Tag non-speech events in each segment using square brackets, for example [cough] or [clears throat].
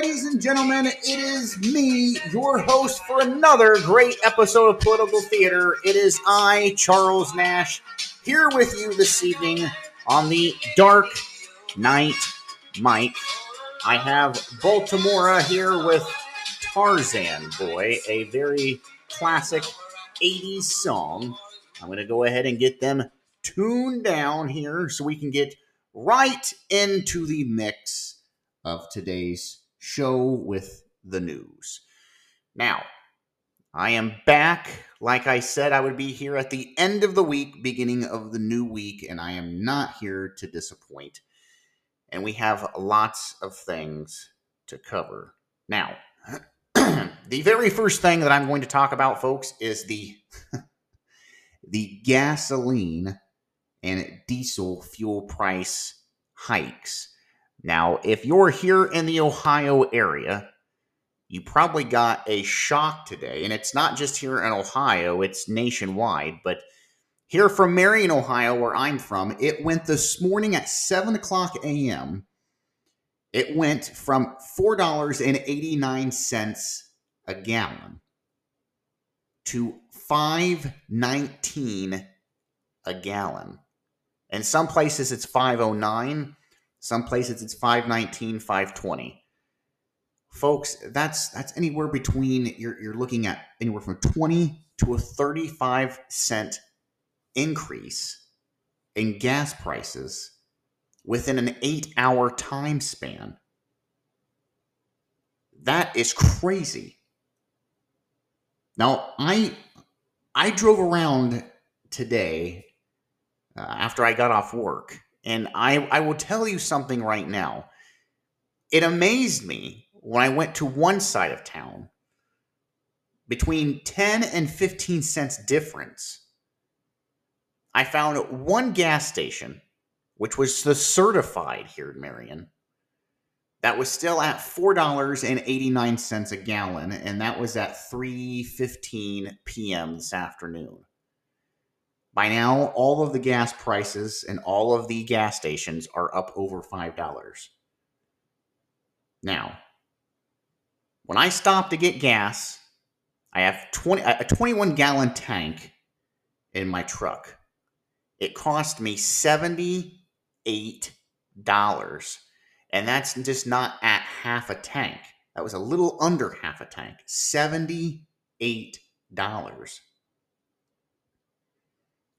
ladies and gentlemen. It is me, your host for another great episode of Political Theater. It is I, Charles Nash, here with you this evening on the Dark Night Mike. I have Baltimora here with Tarzan Boy, a very classic 80s song. I'm going to go ahead and get them tuned down here so we can get right into the mix of today's show with the news. Now, I am back. Like I said, I would be here at the end of the week, beginning of the new week, and I am not here to disappoint. And we have lots of things to cover. Now, [clears throat] the very first thing that I'm going to talk about, folks, is the [laughs] the gasoline and diesel fuel price hikes. Now, if you're here in the Ohio area, you probably got a shock today. And it's not just here in Ohio, it's nationwide. But here from Marion, Ohio, where I'm from, it went this morning at 7 o'clock a.m. It went from $4.89 a gallon to 519 a gallon. In some places it's 509, some places it's 519, 520. Folks, that's that's anywhere between you're you're looking at anywhere from 20 to a 35 cent increase in gas prices within an 8-hour time span. That is crazy. Now, I I drove around today uh, after I got off work. And I, I will tell you something right now. It amazed me when I went to one side of town between 10 and 15 cents difference. I found one gas station, which was the certified here in Marion, that was still at $4.89 a gallon, and that was at 3:15 p.m. this afternoon. By now, all of the gas prices and all of the gas stations are up over $5. Now, when I stop to get gas, I have 20, a 21 gallon tank in my truck. It cost me $78. And that's just not at half a tank. That was a little under half a tank. $78.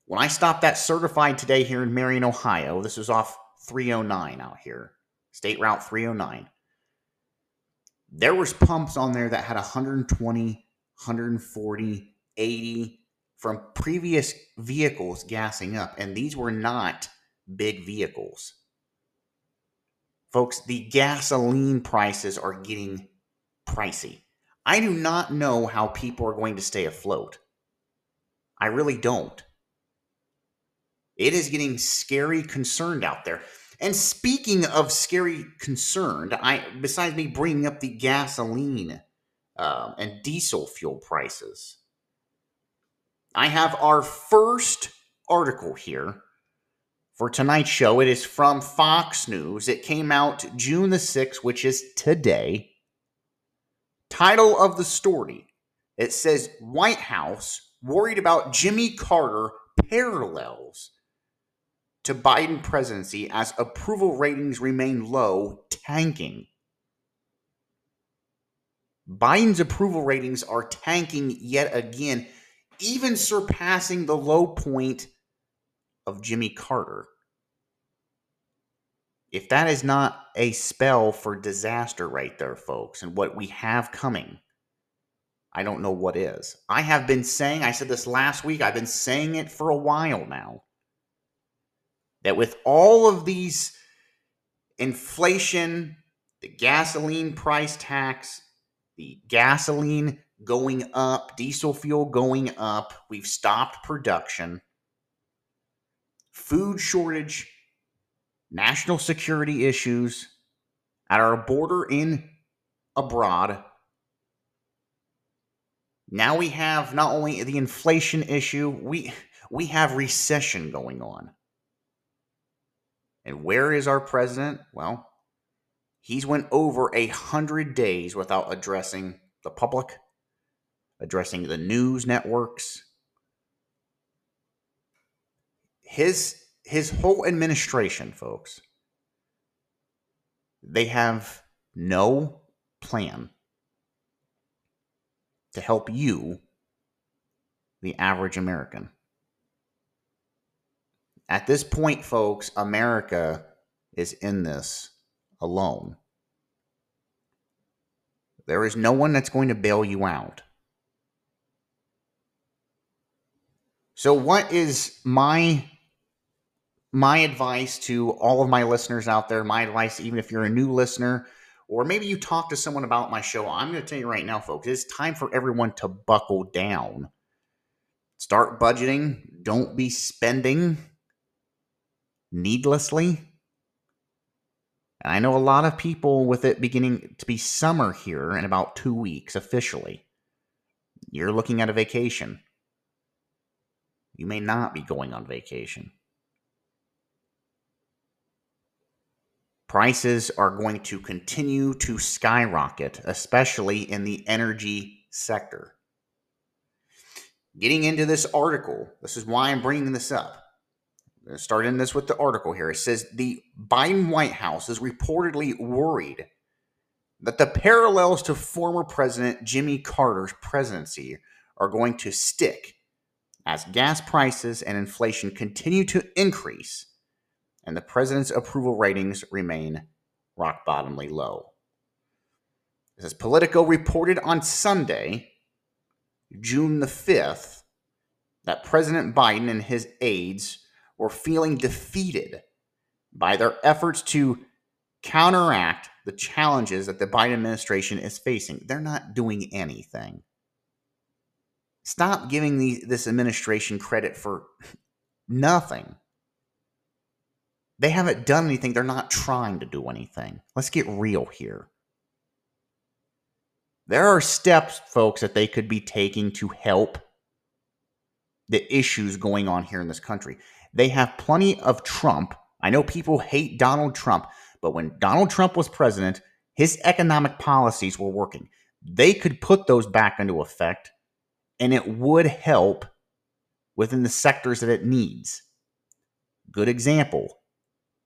When I stopped that certified today here in Marion, Ohio, this is off 309 out here, State Route 309. There was pumps on there that had 120, 140, 80 from previous vehicles gassing up, and these were not big vehicles. Folks, the gasoline prices are getting pricey. I do not know how people are going to stay afloat. I really don't. It is getting scary concerned out there. And speaking of scary concerned, I besides me bringing up the gasoline um, and diesel fuel prices, I have our first article here for tonight's show. It is from Fox News. It came out June the 6th, which is today. Title of the story it says White House worried about Jimmy Carter parallels to Biden presidency as approval ratings remain low, tanking. Biden's approval ratings are tanking yet again, even surpassing the low point of Jimmy Carter. If that is not a spell for disaster right there, folks, and what we have coming, I don't know what is. I have been saying, I said this last week, I've been saying it for a while now that with all of these inflation, the gasoline price tax, the gasoline going up, diesel fuel going up. We've stopped production. Food shortage, national security issues at our border in abroad. Now we have not only the inflation issue, we we have recession going on. And where is our president? Well, he's went over a hundred days without addressing the public, addressing the news networks. His his whole administration, folks, they have no plan to help you, the average American. At this point, folks, America is in this alone. There is no one that's going to bail you out. So, what is my my advice to all of my listeners out there? My advice, even if you're a new listener, or maybe you talk to someone about my show, I'm going to tell you right now, folks, it's time for everyone to buckle down. Start budgeting. Don't be spending needlessly. And I know a lot of people with it beginning to be summer here in about two weeks officially. You're looking at a vacation. You may not be going on vacation. Prices are going to continue to skyrocket, especially in the energy sector. Getting into this article, this is why I'm bringing this up. Uh, starting this with the article here. It says the Biden White House is reportedly worried that the parallels to former President Jimmy Carter's presidency are going to stick as gas prices and inflation continue to increase and the president's approval ratings remain rock bottomly low. This is Politico reported on Sunday, June the 5th, that President Biden and his aides were feeling defeated by their efforts to counteract the challenges that the Biden administration is facing. They're not doing anything. Stop giving the, this administration credit for nothing. They haven't done anything. They're not trying to do anything. Let's get real here. There are steps, folks, that they could be taking to help the issues going on here in this country. They have plenty of Trump. I know people hate Donald Trump, but when Donald Trump was president, his economic policies were working. They could put those back into effect and it would help within the sectors that it needs. Good example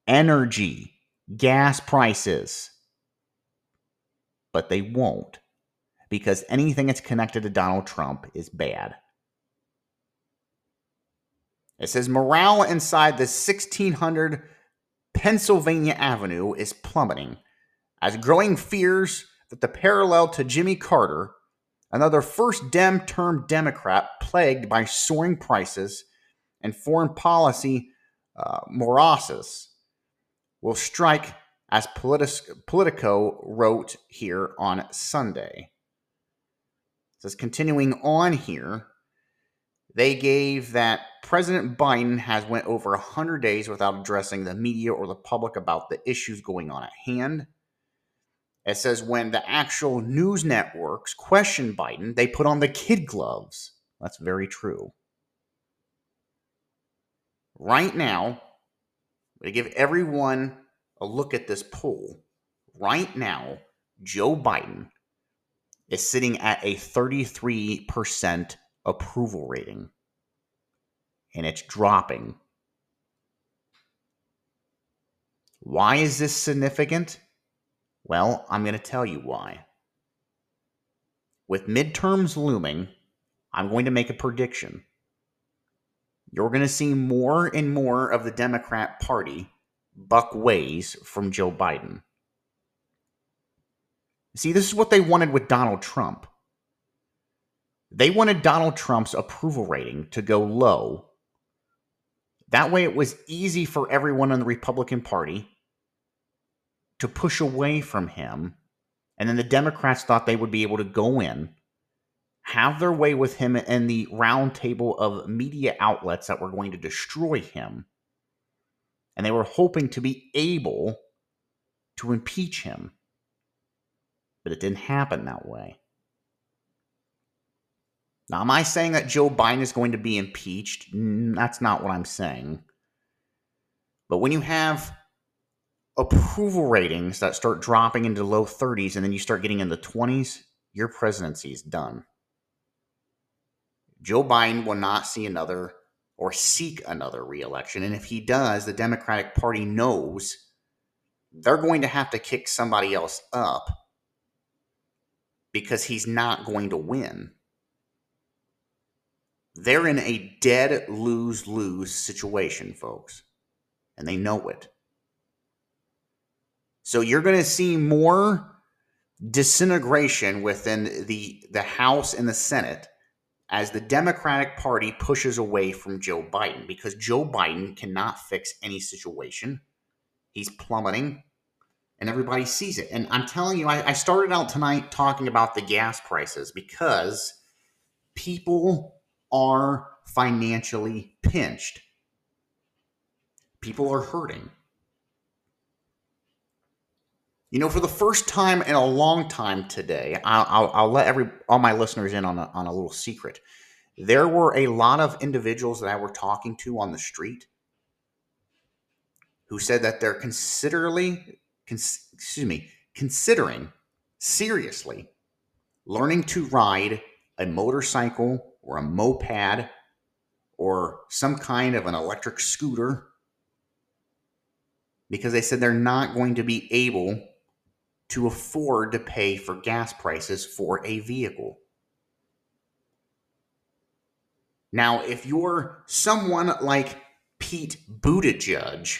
energy, gas prices. But they won't because anything that's connected to Donald Trump is bad. It says morale inside the 1600 Pennsylvania Avenue is plummeting as growing fears that the parallel to Jimmy Carter, another first Dem term Democrat plagued by soaring prices and foreign policy uh, morasses, will strike, as Politico wrote here on Sunday. It says, continuing on here, they gave that President Biden has went over 100 days without addressing the media or the public about the issues going on at hand. It says when the actual news networks question Biden, they put on the kid gloves. That's very true. Right now, to give everyone a look at this poll. Right now, Joe Biden is sitting at a 33% approval rating, and it's dropping. Why is this significant? Well, I'm going to tell you why. With midterms looming, I'm going to make a prediction you're going to see more and more of the Democrat Party buck ways from Joe Biden. See, this is what they wanted with Donald Trump. They wanted Donald Trump's approval rating to go low. That way, it was easy for everyone in the Republican Party to push away from him. And then the Democrats thought they would be able to go in have their way with him and the roundtable of media outlets that were going to destroy him. And they were hoping to be able to impeach him. But it didn't happen that way. Now, am I saying that Joe Biden is going to be impeached? That's not what I'm saying. But when you have approval ratings that start dropping into low 30s and then you start getting in the 20s, your presidency is done. Joe Biden will not see another or seek another reelection. And if he does, the Democratic Party knows they're going to have to kick somebody else up because he's not going to win. They're in a dead lose lose situation, folks, and they know it. So you're going to see more disintegration within the, the House and the Senate as the Democratic Party pushes away from Joe Biden because Joe Biden cannot fix any situation. He's plummeting and everybody sees it. And I'm telling you, I, I, started out tonight talking about the gas prices because people are financially pinched, people are hurting. You know, for the first time in a long time today, I'll, I'll, I'll let every all my listeners in on a, on a little secret. There were a lot of individuals that I were talking to on the street who said that they're considerably, cons, excuse me, considering seriously learning to ride a motorcycle or a moped or some kind of an electric scooter because they said they're not going to be able to afford to pay for gas prices for a vehicle. Now, if you're someone like Pete Buttigieg,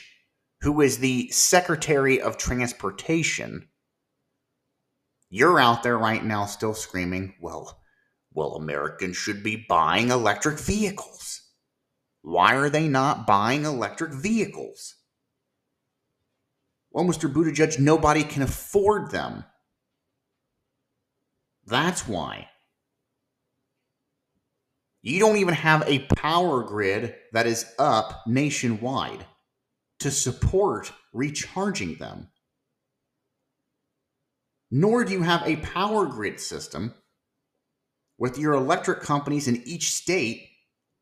who is the Secretary of Transportation, you're out there right now still screaming, well, well, Americans should be buying electric vehicles. Why are they not buying electric vehicles? Well, Mr. Buttigieg, nobody can afford them. That's why. You don't even have a power grid that is up nationwide to support recharging them. Nor do you have a power grid system with your electric companies in each state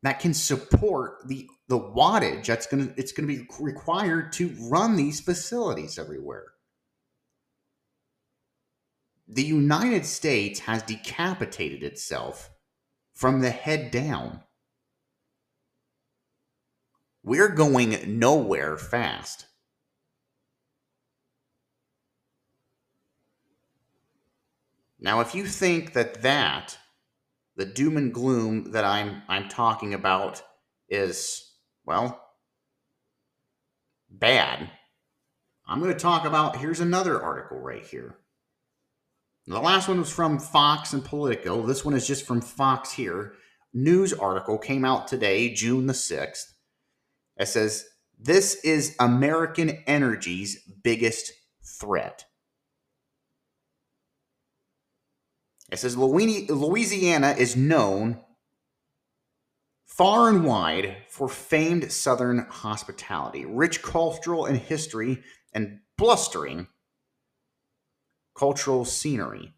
that can support the the wattage that's going to it's going to be required to run these facilities everywhere. The United States has decapitated itself from the head down. We're going nowhere fast. Now, if you think that that the doom and gloom that I'm I'm talking about is well bad. I'm going to talk about here's another article right here. The last one was from Fox and Politico. This one is just from Fox here. News article came out today, June the 6th. It says, This is American energy's biggest threat. It says Louisiana is known far and wide for famed Southern hospitality, rich cultural and history, and blustering cultural scenery.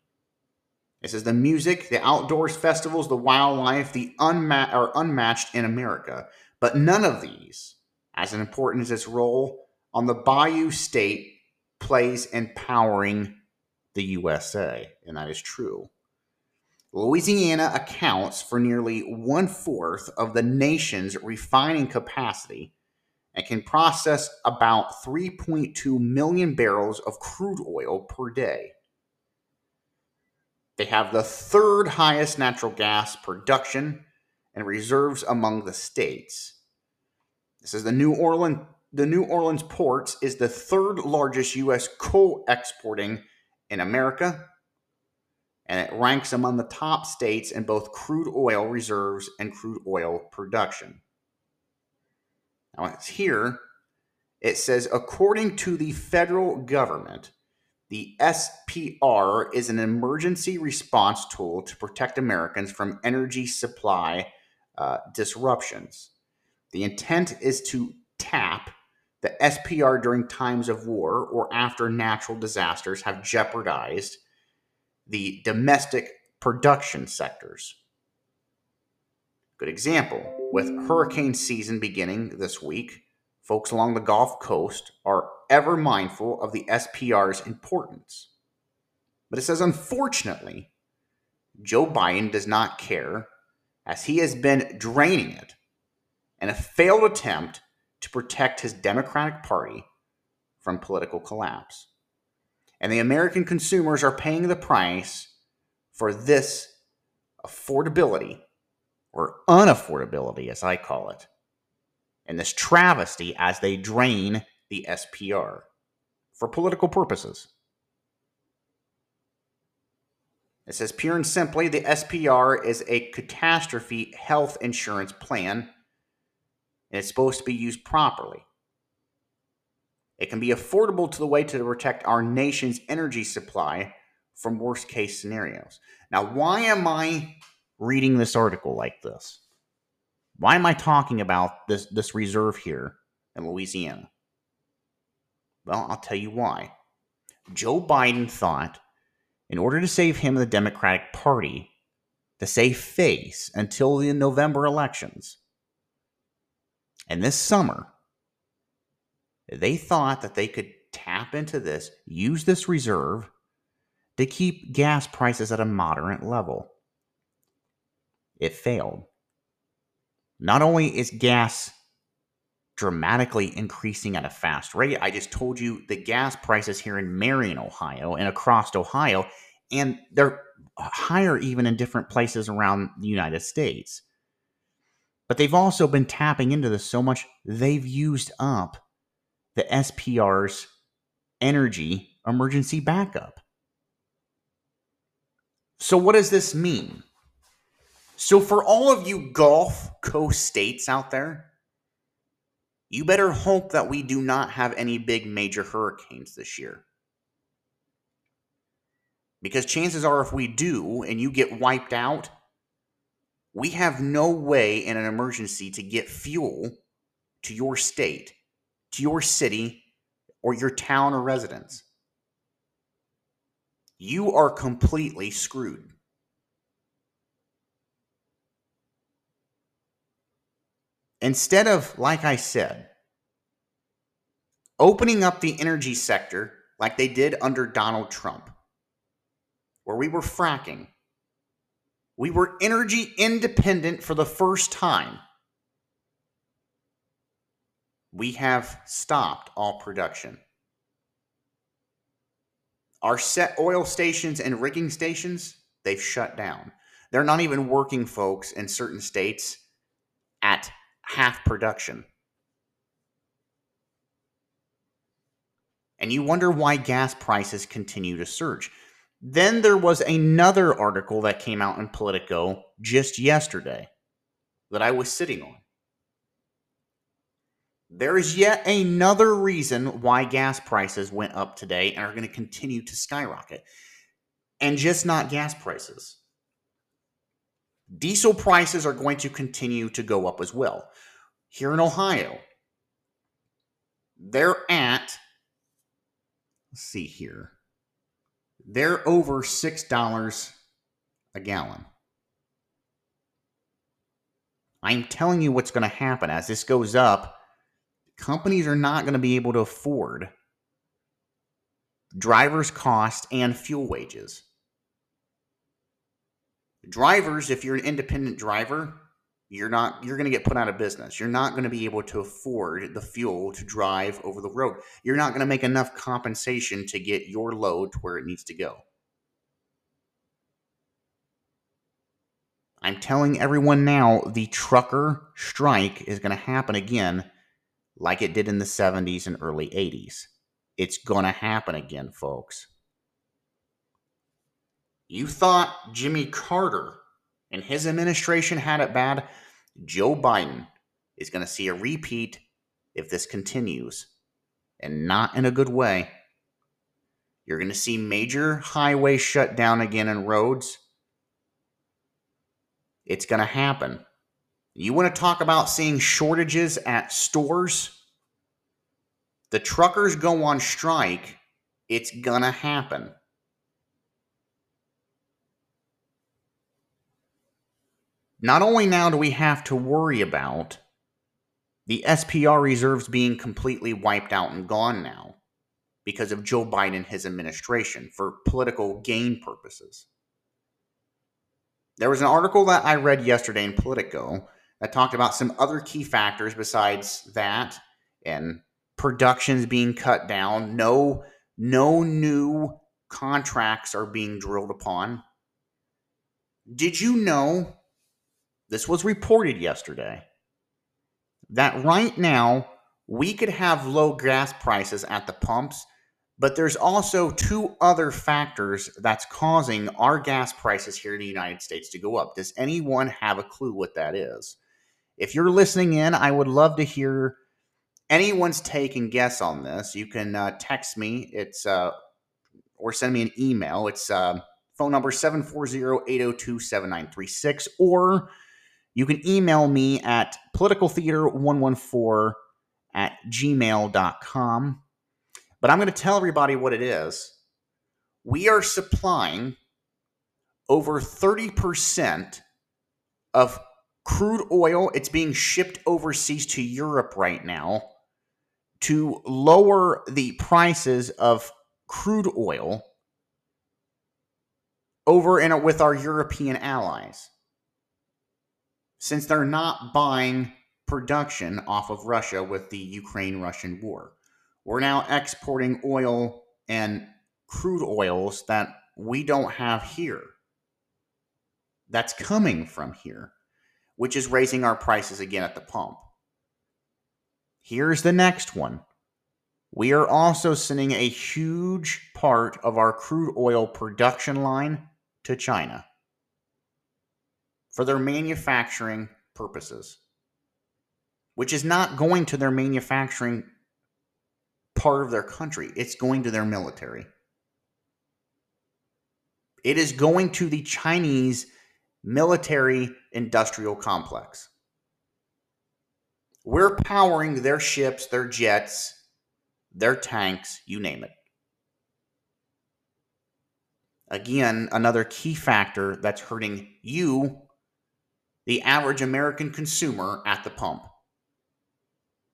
It says the music, the outdoors festivals, the wildlife, the unma- are unmatched in America. But none of these, as important as its role on the Bayou State, plays in powering the USA. And that is true. Louisiana accounts for nearly one fourth of the nation's refining capacity and can process about 3.2 million barrels of crude oil per day. They have the third highest natural gas production and reserves among the states. This is the New Orleans the New Orleans ports is the third largest US coal exporting in America and it ranks among the top states in both crude oil reserves and crude oil production. Now, it's here, it says according to the federal government, The SPR is an emergency response tool to protect Americans from energy supply uh, disruptions. The intent is to tap the SPR during times of war or after natural disasters have jeopardized the domestic production sectors. Good example with hurricane season beginning this week, folks along the Gulf Coast are ever mindful of the SPR's importance. But it says, unfortunately, Joe Biden does not care as he has been draining it in a failed attempt to protect his Democratic Party from political collapse. And the American consumers are paying the price for this affordability, or unaffordability, as I call it, and this travesty as they drain the SPR for political purposes. It says, pure and simply, the SPR is a catastrophe health insurance plan and it's supposed to be used properly. It can be affordable to the way to protect our nation's energy supply from worst case scenarios. Now, why am I reading this article like this? Why am I talking about this, this reserve here in Louisiana? Well, I'll tell you why. Joe Biden thought in order to save him and the Democratic Party, to save face until the November elections, and this summer, they thought that they could tap into this, use this reserve to keep gas prices at a moderate level. It failed. Not only is gas dramatically increasing at a fast rate, I just told you the gas prices here in Marion, Ohio, and across Ohio, and they're uh, higher even in different places around the United States. But they've also been tapping into this so much, they've used up the SPR's energy emergency backup. So, what does this mean? So, for all of you Gulf Coast states out there, you better hope that we do not have any big major hurricanes this year. Because chances are, if we do and you get wiped out, we have no way in an emergency to get fuel to your state, to your city, or your town or residence. You are completely screwed. Instead of, like I said, opening up the energy sector like they did under Donald Trump, where we were fracking we were energy independent for the first time. We have stopped all production. Our set oil stations and rigging stations, they've shut down. They're not even working, folks, in certain states at half production. And you wonder why gas prices continue to surge. Then there was another article that came out in Politico just yesterday that I was sitting on. There is yet another reason why gas prices went up today and are going to continue to skyrocket. And just not gas prices. Diesel prices are going to continue to go up as well. Here in Ohio, they're at, let's see here, they're over $6 a gallon. I'm telling you what's going to happen as this goes up. Companies are not going to be able to afford drivers' cost and fuel wages. Drivers, if you're an independent driver, you're not you're going to get put out of business. You're not going to be able to afford the fuel to drive over the road. You're not going to make enough compensation to get your load to where it needs to go. I'm telling everyone now the trucker strike is going to happen again like it did in the 70s and early 80s it's going to happen again folks you thought jimmy carter and his administration had it bad, Joe Biden is going to see a repeat if this continues, and not in a good way. You're going to see major highways shut down again and roads. It's going to happen. You want to talk about seeing shortages at stores? The truckers go on strike. It's going to happen. Not only now do we have to worry about the SPR reserves being completely wiped out and gone now because of Joe Biden and his administration for political gain purposes. There was an article that I read yesterday in Politico that talked about some other key factors besides that and productions being cut down, no no new contracts are being drilled upon. Did you know this was reported yesterday that right now we could have low gas prices at the pumps, but there's also two other factors that's causing our gas prices here in the United States to go up. Does anyone have a clue what that is? If you're listening in, I would love to hear anyone's take and guess on this. You can uh, text me. It's uh, or send me an email. It's uh, phone number 740-802-7936 or you can email me at politicaltheater114 at gmail.com. But I'm going to tell everybody what it is. We are supplying over 30% of crude oil. It's being shipped overseas to Europe right now to lower the prices of crude oil over and with our European allies since they're not buying production off of Russia with the Ukraine Russian war. We're now exporting oil and crude oils that we don't have here. That's coming from here, which is raising our prices again at the pump. Here's the next one. We are also sending a huge part of our crude oil production line to China for their manufacturing purposes, which is not going to their manufacturing part of their country, it's going to their military. It is going to the Chinese military industrial complex. We're powering their ships, their jets, their tanks, you name it. Again, another key factor that's hurting you the average American consumer at the pump.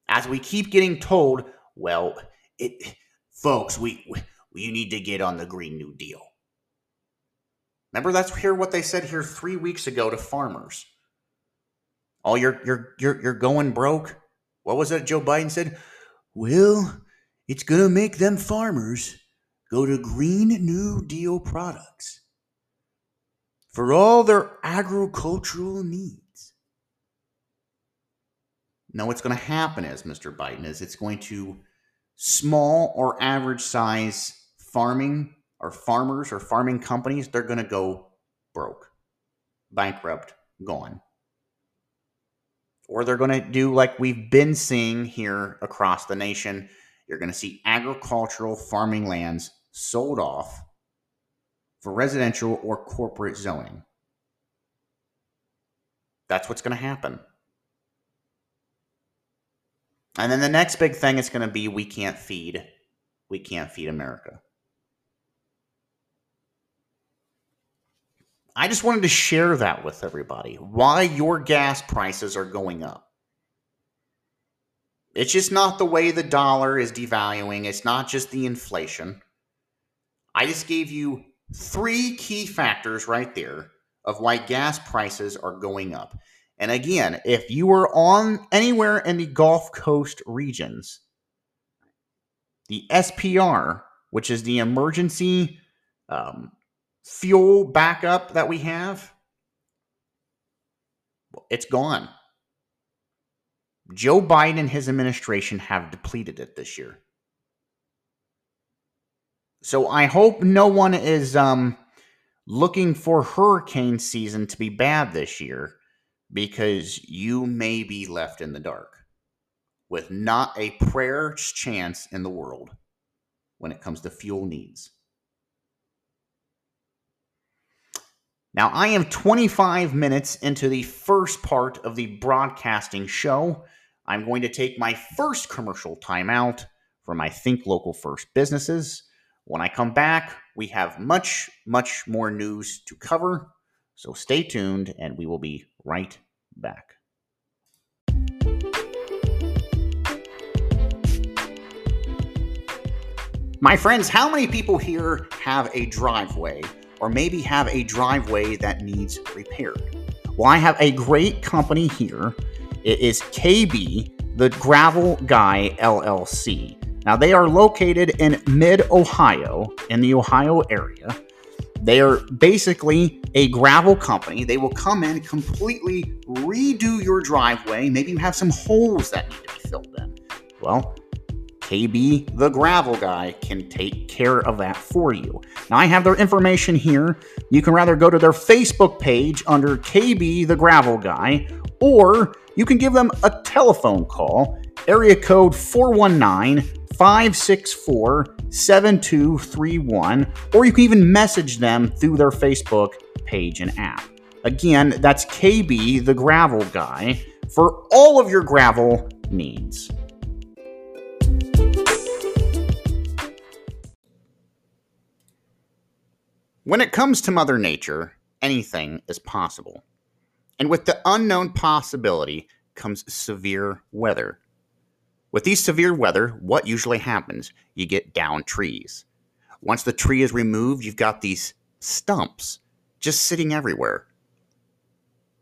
As we keep getting told, well, it, folks, we, we you need to get on the Green New Deal. Remember, that's here what they said here three weeks ago to farmers. Oh, you're you're you're you're going broke. What was it Joe Biden said? Well, it's gonna make them farmers go to Green New Deal products for all their agricultural needs. Now, what's going to happen is, Mr. Biden, is it's going to small or average size farming or farmers or farming companies, they're going to go broke, bankrupt, gone. Or they're going to do like we've been seeing here across the nation. You're going to see agricultural farming lands sold off for residential or corporate zoning. That's what's going to happen. And then the next big thing is going to be we can't feed we can't feed America. I just wanted to share that with everybody. Why your gas prices are going up. It's just not the way the dollar is devaluing. It's not just the inflation. I just gave you three key factors right there of why gas prices are going up. And again, if you are on anywhere in the Gulf Coast regions, the SPR, which is the emergency um, fuel backup that we have, it's gone. Joe Biden and his administration have depleted it this year. So I hope no one is um, looking for hurricane season to be bad this year because you may be left in the dark with not a prayer's chance in the world when it comes to fuel needs. Now, I am 25 minutes into the first part of the broadcasting show. I'm going to take my first commercial timeout for my Think Local First businesses. When I come back, we have much, much more news to cover. So stay tuned, and we will be right back. My friends, how many people here have a driveway or maybe have a driveway that needs repaired? Well, I have a great company here. It is KB, the Gravel Guy LLC. Now, they are located in mid Ohio, in the Ohio area. They are basically a gravel company. They will come in, completely redo your driveway. Maybe you have some holes that need to be filled in. Well, KB, the gravel guy, can take care of that for you. Now, I have their information here. You can rather go to their Facebook page under KB, the gravel guy, or you can give them a telephone call, area code 419 564 7231, or you can even message them through their Facebook page and app. Again, that's KB, the gravel guy, for all of your gravel needs. When it comes to Mother Nature, anything is possible. And with the unknown possibility comes severe weather. With these severe weather, what usually happens? You get down trees. Once the tree is removed, you've got these stumps just sitting everywhere.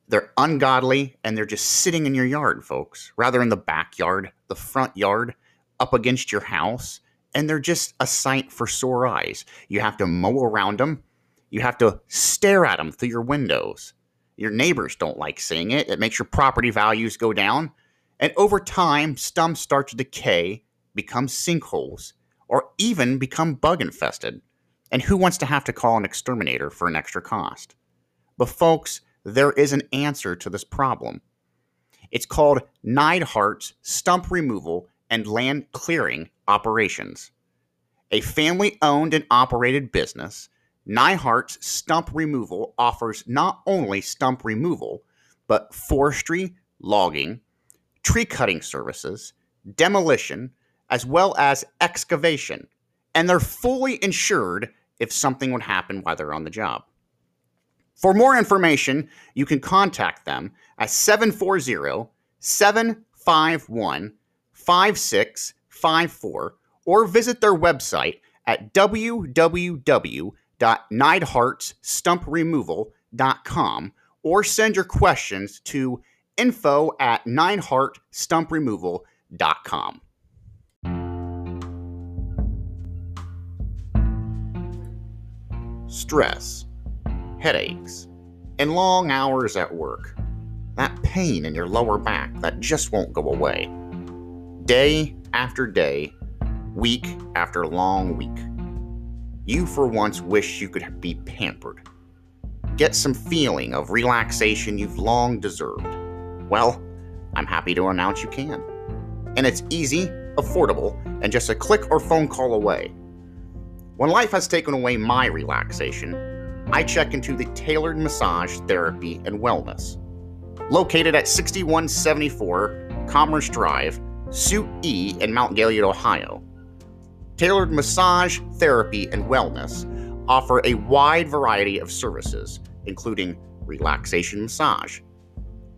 They're ungodly and they're just sitting in your yard, folks, rather in the backyard, the front yard, up against your house, and they're just a sight for sore eyes. You have to mow around them you have to stare at them through your windows. Your neighbors don't like seeing it. It makes your property values go down. And over time, stumps start to decay, become sinkholes, or even become bug infested. And who wants to have to call an exterminator for an extra cost? But, folks, there is an answer to this problem. It's called Neidhart's Stump Removal and Land Clearing Operations. A family owned and operated business Neidhart's Stump Removal offers not only stump removal, but forestry, logging, tree cutting services, demolition, as well as excavation. And they're fully insured if something would happen while they're on the job. For more information, you can contact them at 740 751 5654 or visit their website at www neidhartstumpremoval.com or send your questions to info at neidhartstumpremoval.com. Stress, headaches, and long hours at work. That pain in your lower back that just won't go away. Day after day, week after long week you for once wish you could be pampered. Get some feeling of relaxation you've long deserved. Well, I'm happy to announce you can. And it's easy, affordable, and just a click or phone call away. When life has taken away my relaxation, I check into the Tailored Massage Therapy and Wellness. Located at 6174 Commerce Drive, Suite E in Mount Gilead, Ohio. Tailored Massage, Therapy, and Wellness offer a wide variety of services, including relaxation massage,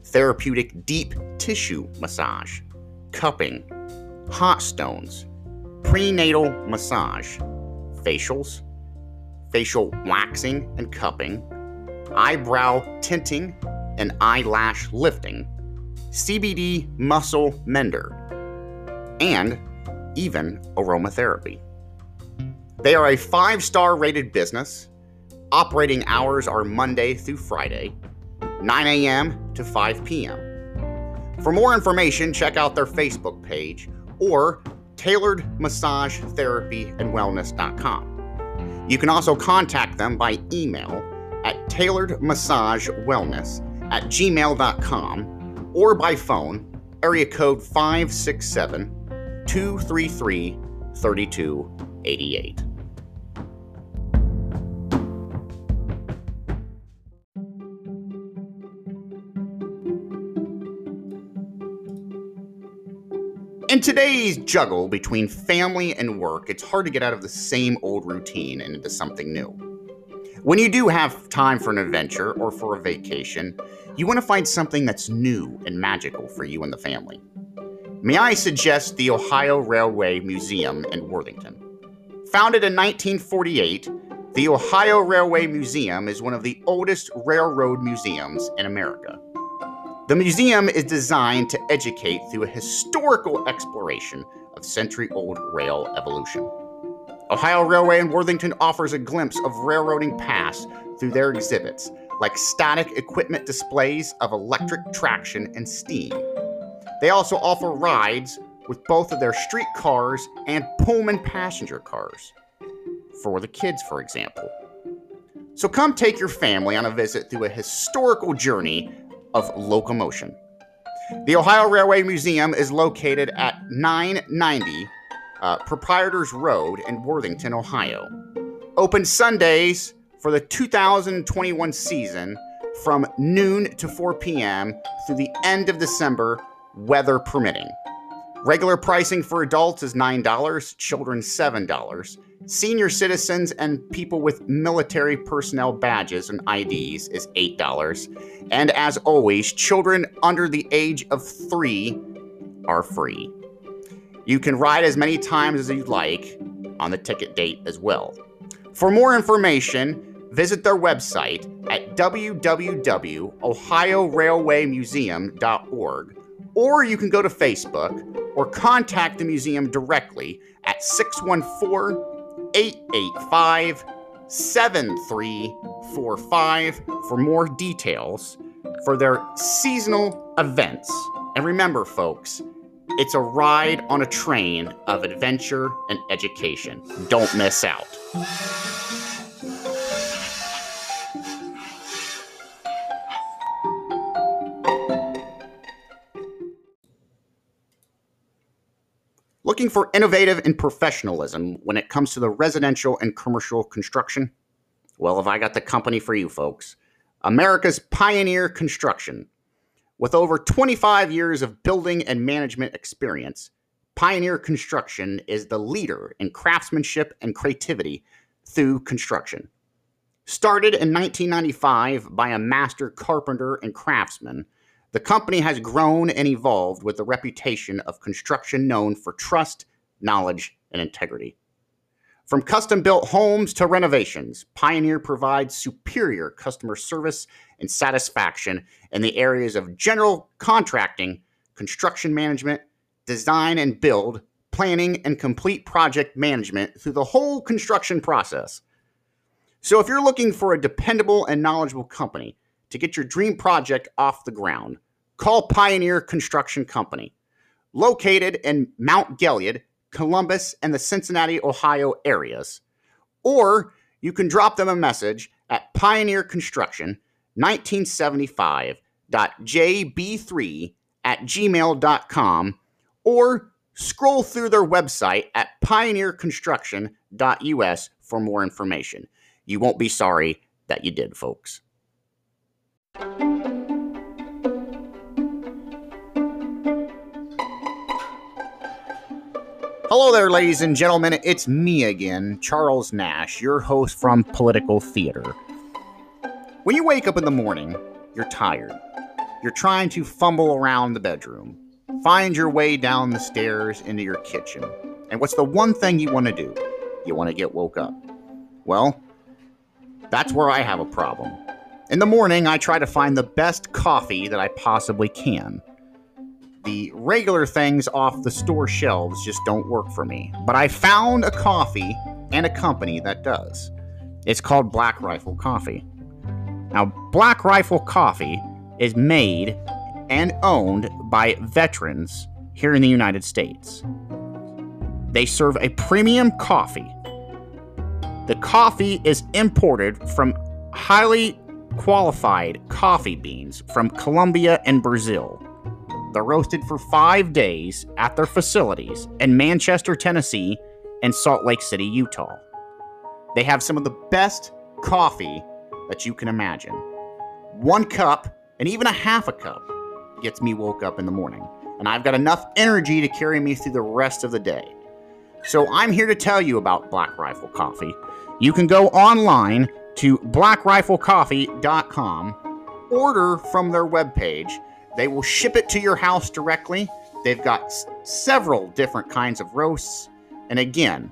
therapeutic deep tissue massage, cupping, hot stones, prenatal massage, facials, facial waxing and cupping, eyebrow tinting and eyelash lifting, CBD muscle mender, and even aromatherapy. They are a five star rated business. Operating hours are Monday through Friday, 9 a.m. to 5 p.m. For more information, check out their Facebook page or tailoredmassagetherapyandwellness.com. You can also contact them by email at tailoredmassagewellness at gmail.com or by phone, area code 567 233 3288. In today's juggle between family and work, it's hard to get out of the same old routine and into something new. When you do have time for an adventure or for a vacation, you want to find something that's new and magical for you and the family. May I suggest the Ohio Railway Museum in Worthington? Founded in 1948, the Ohio Railway Museum is one of the oldest railroad museums in America. The museum is designed to educate through a historical exploration of century old rail evolution. Ohio Railway in Worthington offers a glimpse of railroading past through their exhibits, like static equipment displays of electric traction and steam. They also offer rides with both of their street cars and Pullman passenger cars. For the kids, for example. So come take your family on a visit through a historical journey of locomotion. The Ohio Railway Museum is located at 990 uh, Proprietors Road in Worthington, Ohio. Open Sundays for the 2021 season from noon to 4 p.m. through the end of December, weather permitting. Regular pricing for adults is $9, children $7. Senior citizens and people with military personnel badges and IDs is $8. And as always, children under the age of three are free. You can ride as many times as you'd like on the ticket date as well. For more information, visit their website at www.ohiorailwaymuseum.org or you can go to Facebook or contact the museum directly at 614 885 7345 for more details for their seasonal events. And remember, folks, it's a ride on a train of adventure and education. Don't miss out. Looking for innovative and professionalism when it comes to the residential and commercial construction? Well, have I got the company for you, folks? America's Pioneer Construction. With over 25 years of building and management experience, Pioneer Construction is the leader in craftsmanship and creativity through construction. Started in 1995 by a master carpenter and craftsman, the company has grown and evolved with a reputation of construction known for trust, knowledge, and integrity. From custom built homes to renovations, Pioneer provides superior customer service and satisfaction in the areas of general contracting, construction management, design and build, planning, and complete project management through the whole construction process. So, if you're looking for a dependable and knowledgeable company to get your dream project off the ground, call Pioneer Construction Company. Located in Mount Gilead, Columbus, and the Cincinnati, Ohio areas. Or you can drop them a message at Pioneer Construction 1975.jb3 at gmail.com or scroll through their website at pioneerconstruction.us for more information. You won't be sorry that you did, folks. Hello there, ladies and gentlemen. It's me again, Charles Nash, your host from Political Theater. When you wake up in the morning, you're tired. You're trying to fumble around the bedroom, find your way down the stairs into your kitchen. And what's the one thing you want to do? You want to get woke up. Well, that's where I have a problem. In the morning, I try to find the best coffee that I possibly can the regular things off the store shelves just don't work for me. But I found a coffee and a company that does. It's called Black Rifle Coffee. Now, Black Rifle Coffee is made and owned by veterans here in the United States. They serve a premium coffee. The coffee is imported from highly qualified coffee beans from Colombia and Brazil. They're roasted for five days at their facilities in Manchester, Tennessee, and Salt Lake City, Utah. They have some of the best coffee that you can imagine. One cup, and even a half a cup, gets me woke up in the morning. and I've got enough energy to carry me through the rest of the day. So I'm here to tell you about Black Rifle Coffee. You can go online to blackriflecoffee.com, order from their webpage. They will ship it to your house directly. They've got s- several different kinds of roasts, and again,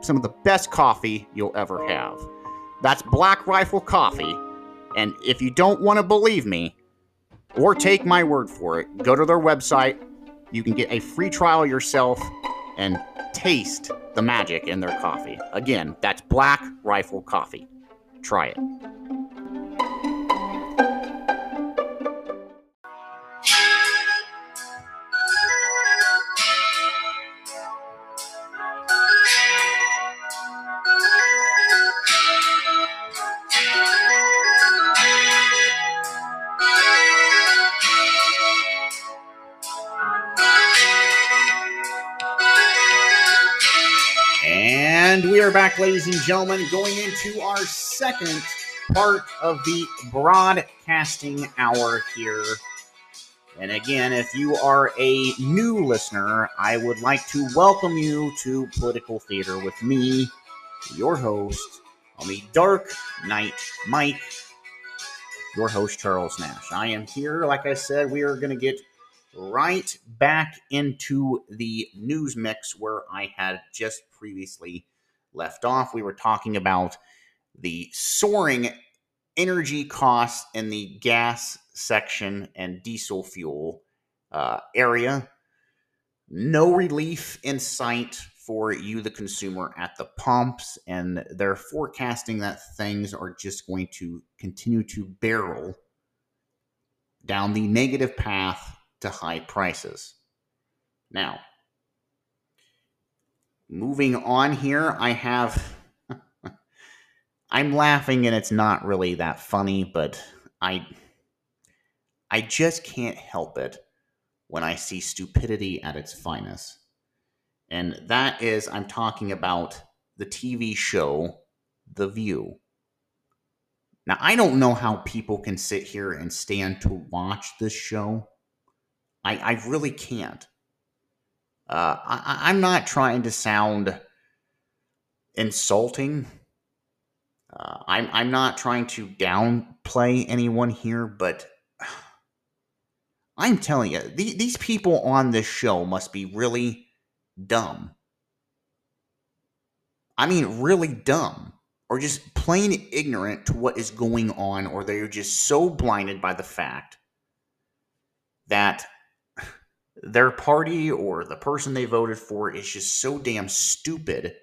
some of the best coffee you'll ever have. That's Black Rifle Coffee. And if you don't want to believe me, or take my word for it, go to their website. You can get a free trial yourself and taste the magic in their coffee. Again, that's Black Rifle Coffee. Try it. Are back, ladies and gentlemen, going into our second part of the broadcasting hour here. And again, if you are a new listener, I would like to welcome you to Political Theater with me, your host, on the Dark Knight Mike, your host, Charles Nash. I am here, like I said, we are going to get right back into the news mix where I had just previously left off. We were talking about the soaring energy costs in the gas section and diesel fuel uh, area. No relief in sight for you, the consumer, at the pumps, and they're forecasting that things are just going to continue to barrel down the negative path to high prices. Now, moving on here, I have. [laughs] I'm laughing and it's not really that funny, but I. I just can't help it when I see stupidity at its finest. And that is, I'm talking about the TV show The View. Now, I don't know how people can sit here and stand to watch this show. I, I really can't. Uh, I, I'm not trying to sound insulting. Uh, I'm, I'm not trying to downplay anyone here, but [sighs] I'm telling you, the, these people on this show must be really dumb. I mean, really dumb. Or just plain ignorant to what is going on, or they're just so blinded by the fact that their party or the person they voted for is just so damn stupid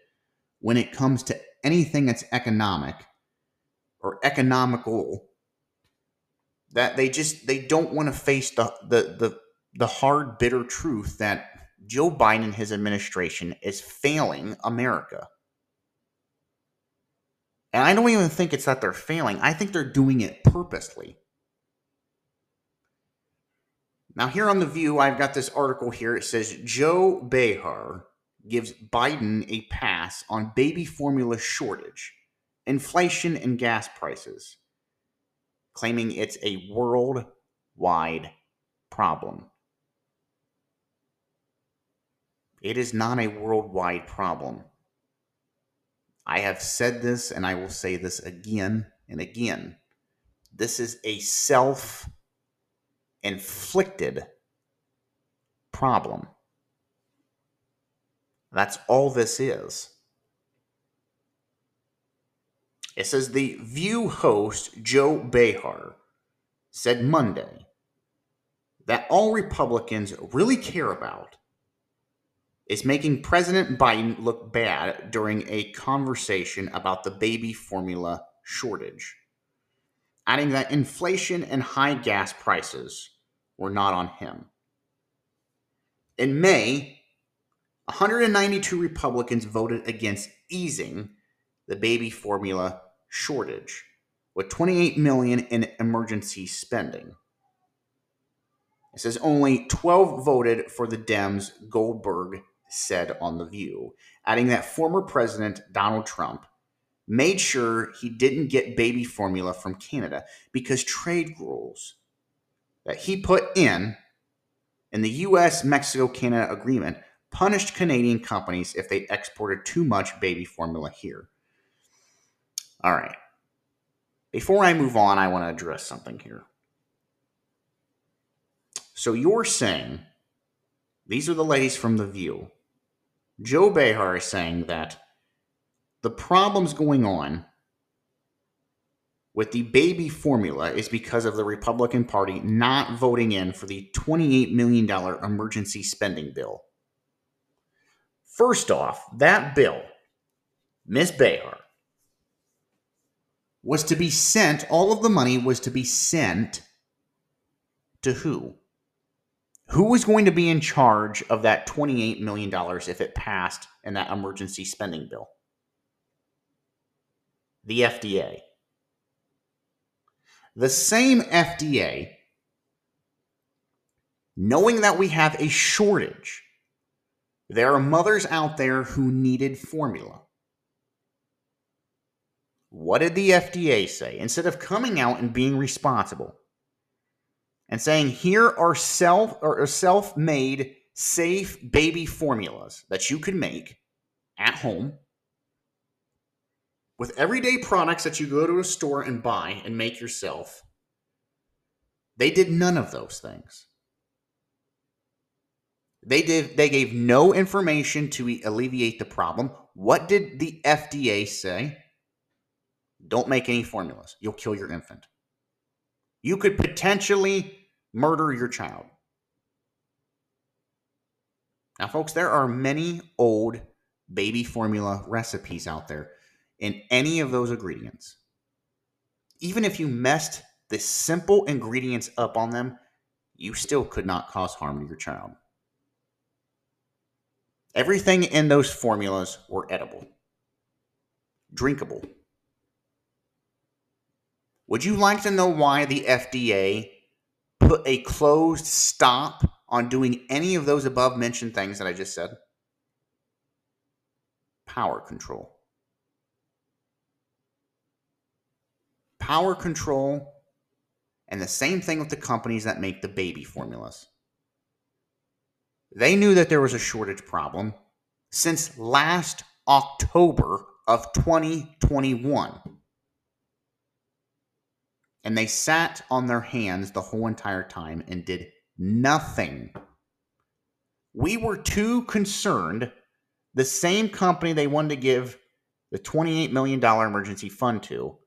when it comes to anything that's economic or economical that they just they don't want to face the the the, the hard bitter truth that Joe Biden and his administration is failing America. And I don't even think it's that they're failing. I think they're doing it purposely. Now, here on The View, I've got this article here. It says Joy Behar gives Biden a pass on baby formula shortage, inflation, and gas prices, claiming it's a worldwide problem. It is not a worldwide problem. I have said this and I will say this again and again. This is a self inflicted problem. That's all this is. It says the View host Joy Behar said Monday that all Republicans really care about is making President Biden look bad during a conversation about the baby formula shortage, adding that inflation and high gas prices were not on him. In May, 192 Republicans voted against easing the baby formula shortage with 28 million in emergency spending. It says only 12 voted for the Dems, Goldberg said on The View, adding that former President Donald Trump made sure he didn't get baby formula from Canada because trade rules that he put in in the US Mexico Canada agreement punished Canadian companies if they exported too much baby formula here. All right. Before I move on, I want to address something here. So you're saying, these are the ladies from The View. Joy Behar is saying that the problems going on with the baby formula is because of the Republican Party not voting in for the $28 million emergency spending bill. First off, that bill, Ms. Behar, was to be sent, all of the money was to be sent to who? Who was going to be in charge of that $28 million if it passed in that emergency spending bill? The FDA. The same FDA, knowing that we have a shortage, there are mothers out there who needed formula. What did the FDA say? Instead of coming out and being responsible and saying, here are self or self-made safe baby formulas that you can make at home with everyday products that you go to a store and buy and make yourself. They did none of those things. They did they gave no information to alleviate the problem. What did the FDA say? Don't make any formulas. You'll kill your infant. You could potentially murder your child. Now, folks, there are many old baby formula recipes out there in any of those ingredients. Even if you messed the simple ingredients up on them, you still could not cause harm to your child. Everything in those formulas were edible, drinkable. Would you like to know why the FDA put a closed stop on doing any of those above mentioned things that I just said? Power control. Power control, and the same thing with the companies that make the baby formulas. They knew that there was a shortage problem since last October of 2021. And they sat on their hands the whole entire time and did nothing. We were too concerned. The same company they wanted to give the $28 million emergency fund to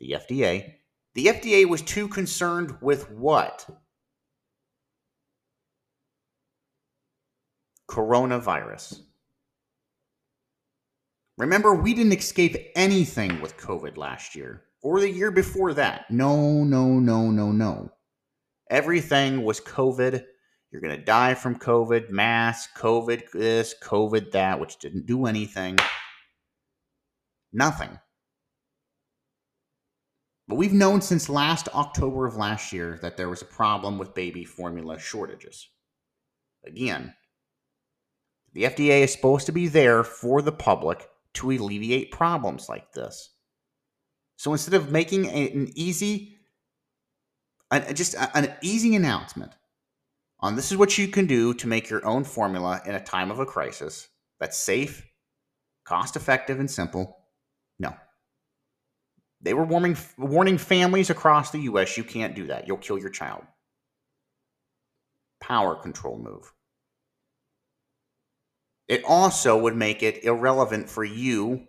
the FDA. The FDA was too concerned with what? Coronavirus. Remember, we didn't escape anything with COVID last year or the year before that. No, no, no, no, no. Everything was COVID. You're going to die from COVID, mass, COVID this, COVID that, which didn't do anything. Nothing. But we've known since last October of last year that there was a problem with baby formula shortages. Again, the FDA is supposed to be there for the public to alleviate problems like this. So instead of making an easy, just an easy announcement on this is what you can do to make your own formula in a time of a crisis that's safe, cost effective, and simple, no. They were warning, warning families across the U.S. you can't do that. You'll kill your child. Power control move. It also would make it irrelevant for you,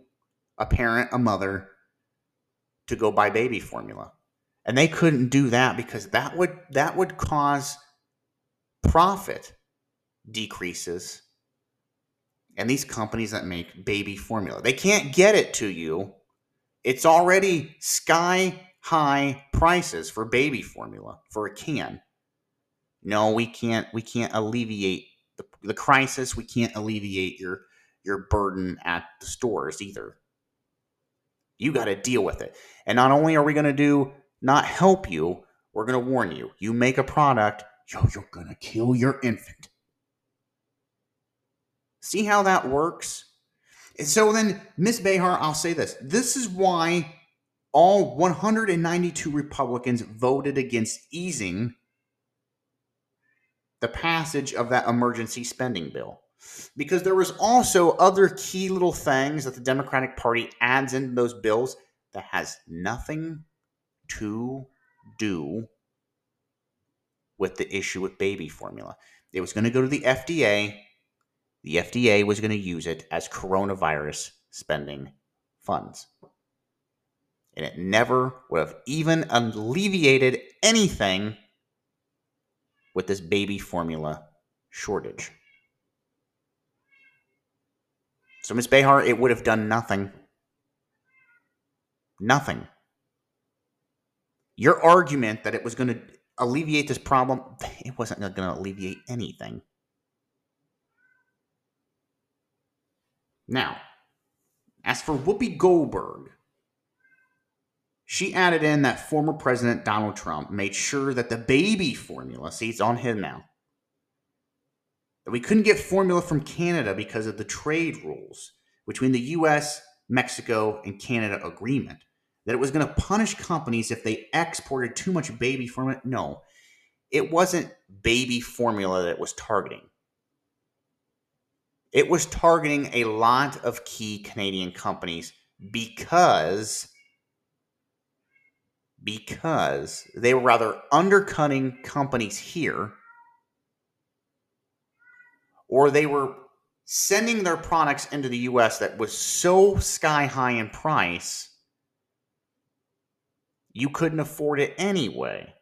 a parent, a mother, to go buy baby formula. And they couldn't do that because that would that would cause profit decreases and these companies that make baby formula. They can't get it to you it's already sky high prices for baby formula for a can. No, we can't we can't alleviate the, the crisis. We can't alleviate your your burden at the stores either. You got to deal with it. And not only are we going to do not help you, we're going to warn you. You make a product, yo, you're going to kill your infant. See how that works? So then, Miss Behar, I'll say this. This is why all 192 Republicans voted against easing the passage of that emergency spending bill. Because there was also other key little things that the Democratic Party adds into those bills that has nothing to do with the issue with baby formula. It was going to go to the FDA. The FDA was going to use it as coronavirus spending funds. And it never would have even alleviated anything with this baby formula shortage. So, Ms. Behar, it would have done nothing. Nothing. Your argument that it was going to alleviate this problem, it wasn't going to alleviate anything. Now, as for Whoopi Goldberg, she added in that former President Donald Trump made sure that the baby formula, see, it's on him now, that we couldn't get formula from Canada because of the trade rules between the US, Mexico, and Canada agreement that it was going to punish companies if they exported too much baby formula. No, it wasn't baby formula that it was targeting. It was targeting a lot of key Canadian companies because because they were rather undercutting companies here or they were sending their products into the US that was so sky high in price you couldn't afford it anyway.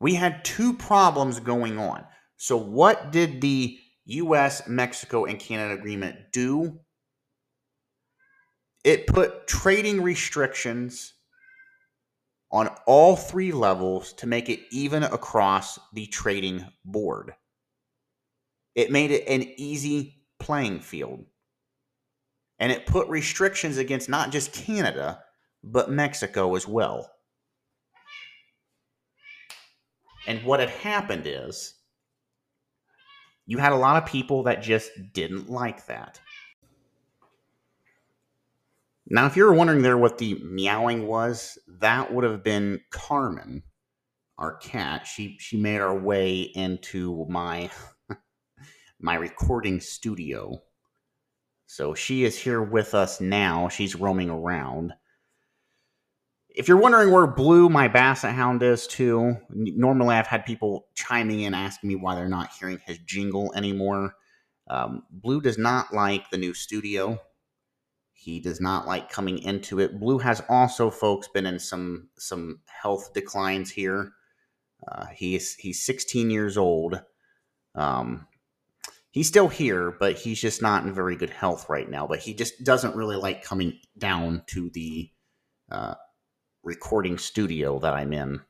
We had two problems going on. So, what did the US, Mexico, and Canada agreement do? It put trading restrictions on all three levels to make it even across the trading board. It made it an easy playing field. And it put restrictions against not just Canada, but Mexico as well. And what had happened is you had a lot of people that just didn't like that. Now, if you're wondering there what the meowing was, that would have been Carmen, our cat. She she made our way into my [laughs] my recording studio. So she is here with us now. She's roaming around. If you're wondering where Blue, my Basset Hound, is too, normally I've had people chiming in asking me why they're not hearing his jingle anymore. Um, Blue does not like the new studio. He does not like coming into it. Blue has also, folks, been in some some health declines here. Uh, he's he's 16 years old. Um, he's still here, but he's just not in very good health right now. But he just doesn't really like coming down to the uh, recording studio that I'm in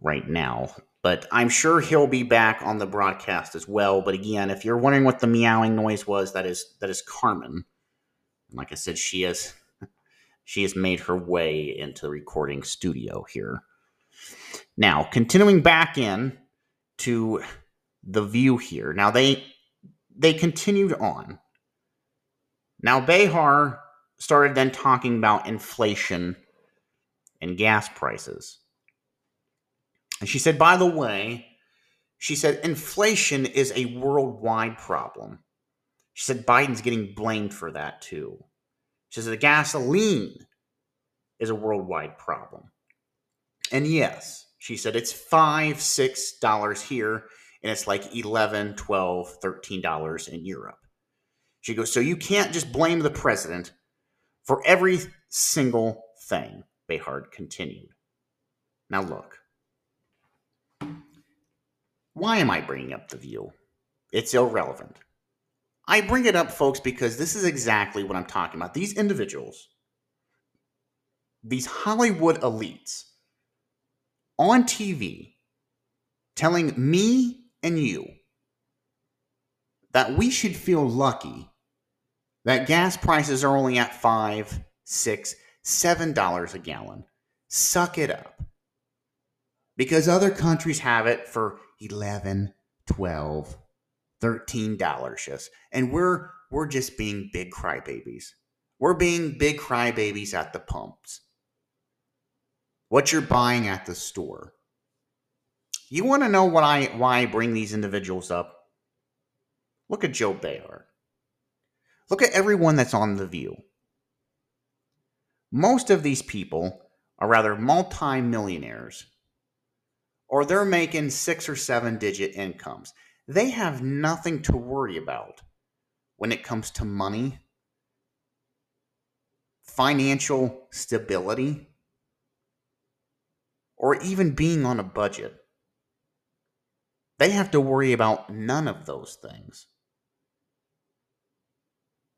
right now. But I'm sure he'll be back on the broadcast as well. But again, if you're wondering what the meowing noise was, that is that is Carmen. Like I said, she has [laughs] she has made her way into the recording studio here. Now, continuing back in to the view here. Now they they continued on. Now Behar started then talking about inflation and gas prices. And she said, by the way, she said, inflation is a worldwide problem. She said, Biden's getting blamed for that too. She said, the gasoline is a worldwide problem. And yes, she said, it's five, six dollars here, and it's like 11, 12, 13 dollars in Europe. She goes, so you can't just blame the president for every single thing. Behar continued. Now look. Why am I bringing up the view? It's irrelevant. I bring it up, folks, because this is exactly what I'm talking about. These individuals, these Hollywood elites on TV, telling me and you that we should feel lucky that gas prices are only at five, six, $7 a gallon. Suck it up. Because other countries have it for 11, 12, 13 dollars just. And we're we're just being big crybabies. We're being big crybabies at the pumps. What you're buying at the store. You want to know what I why I bring these individuals up? Look at Joy Behar. Look at everyone that's on the view. Most of these people are rather multi-millionaires or they're making six or seven digit incomes. They have nothing to worry about when it comes to money, financial stability, or even being on a budget. They have to worry about none of those things.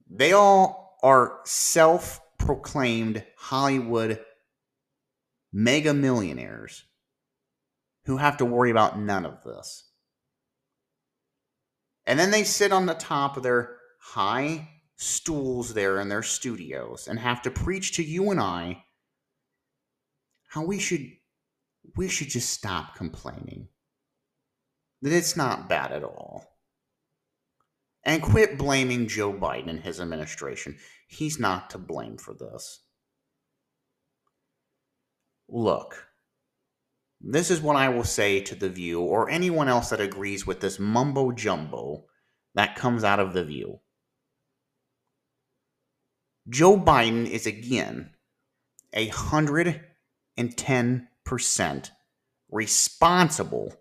They all are self proclaimed Hollywood mega millionaires who have to worry about none of this. And then they sit on the top of their high stools there in their studios and have to preach to you and I how we should we should just stop complaining. That it's not bad at all. And quit blaming Joe Biden and his administration. He's not to blame for this. Look, this is what I will say to The View or anyone else that agrees with this mumbo jumbo that comes out of The View. Joe Biden is again a 110% responsible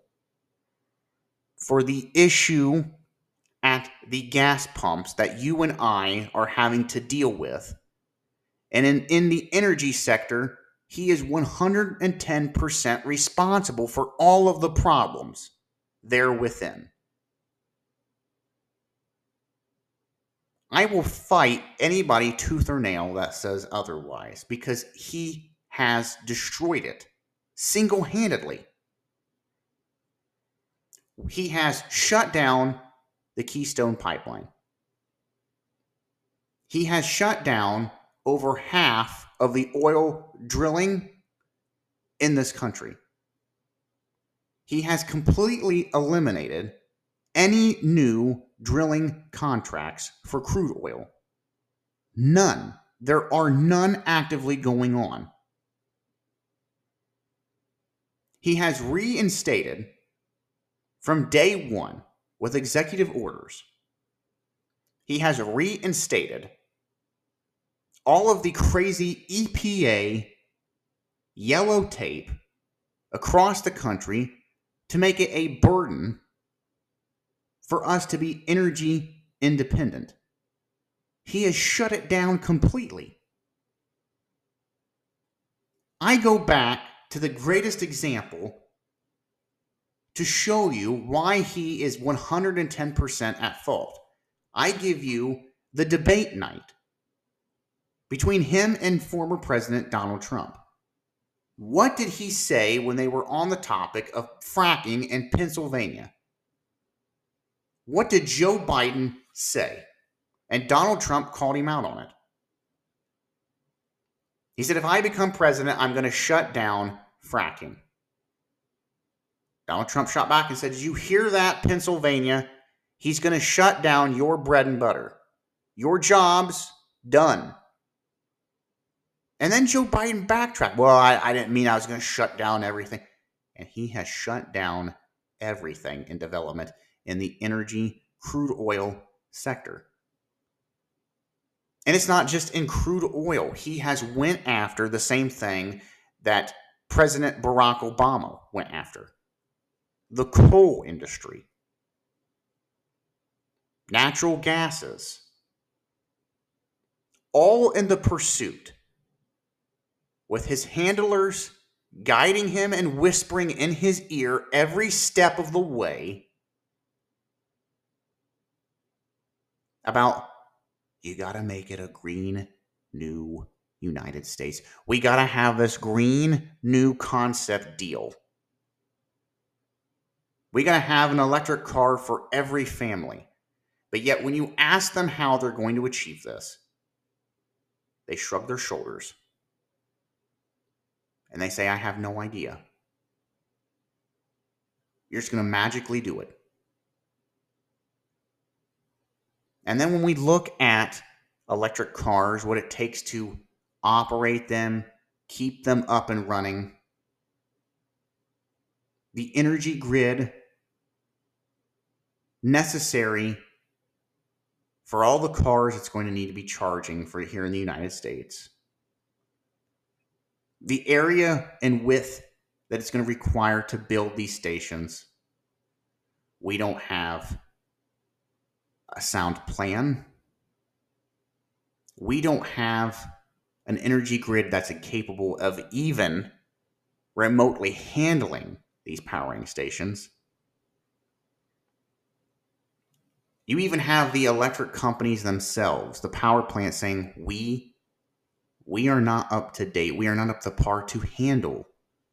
for the issue at the gas pumps that you and I are having to deal with. And in, in the energy sector, he is 110% responsible for all of the problems there within. I will fight anybody tooth or nail that says otherwise because he has destroyed it single handedly. He has shut down the Keystone Pipeline. He has shut down over half of the oil drilling in this country. He has completely eliminated any new drilling contracts for crude oil. None. There are none actively going on. He has reinstated from day one with executive orders. He has reinstated all of the crazy EPA yellow tape across the country to make it a burden for us to be energy independent. He has shut it down completely. I go back to the greatest example to show you why he is 110% at fault. I give you the debate night between him and former President Donald Trump. What did he say when they were on the topic of fracking in Pennsylvania? What did Joe Biden say? And Donald Trump called him out on it. He said, if I become president, I'm going to shut down fracking. Donald Trump shot back and said, Did you hear that, Pennsylvania? He's going to shut down your bread and butter. Your jobs, done. And then Joe Biden backtracked. Well, I, I didn't mean I was going to shut down everything. And he has shut down everything in development in the energy, crude oil sector. And it's not just in crude oil. He has went after the same thing that President Barack Obama went after. The coal industry. Natural gases. All in the pursuit with his handlers guiding him and whispering in his ear every step of the way about you got to make it a green new United States. We got to have this green new concept deal. We got to have an electric car for every family. But yet, when you ask them how they're going to achieve this, they shrug their shoulders and they say, I have no idea. You're just going to magically do it. And then when we look at electric cars, what it takes to operate them, keep them up and running, the energy grid necessary for all the cars it's going to need to be charging for here in the United States, the area and width that it's going to require to build these stations, we don't have a sound plan. We don't have an energy grid that's capable of even remotely handling these powering stations. You even have the electric companies themselves, the power plant saying, "We we are not up to date. We are not up to par to handle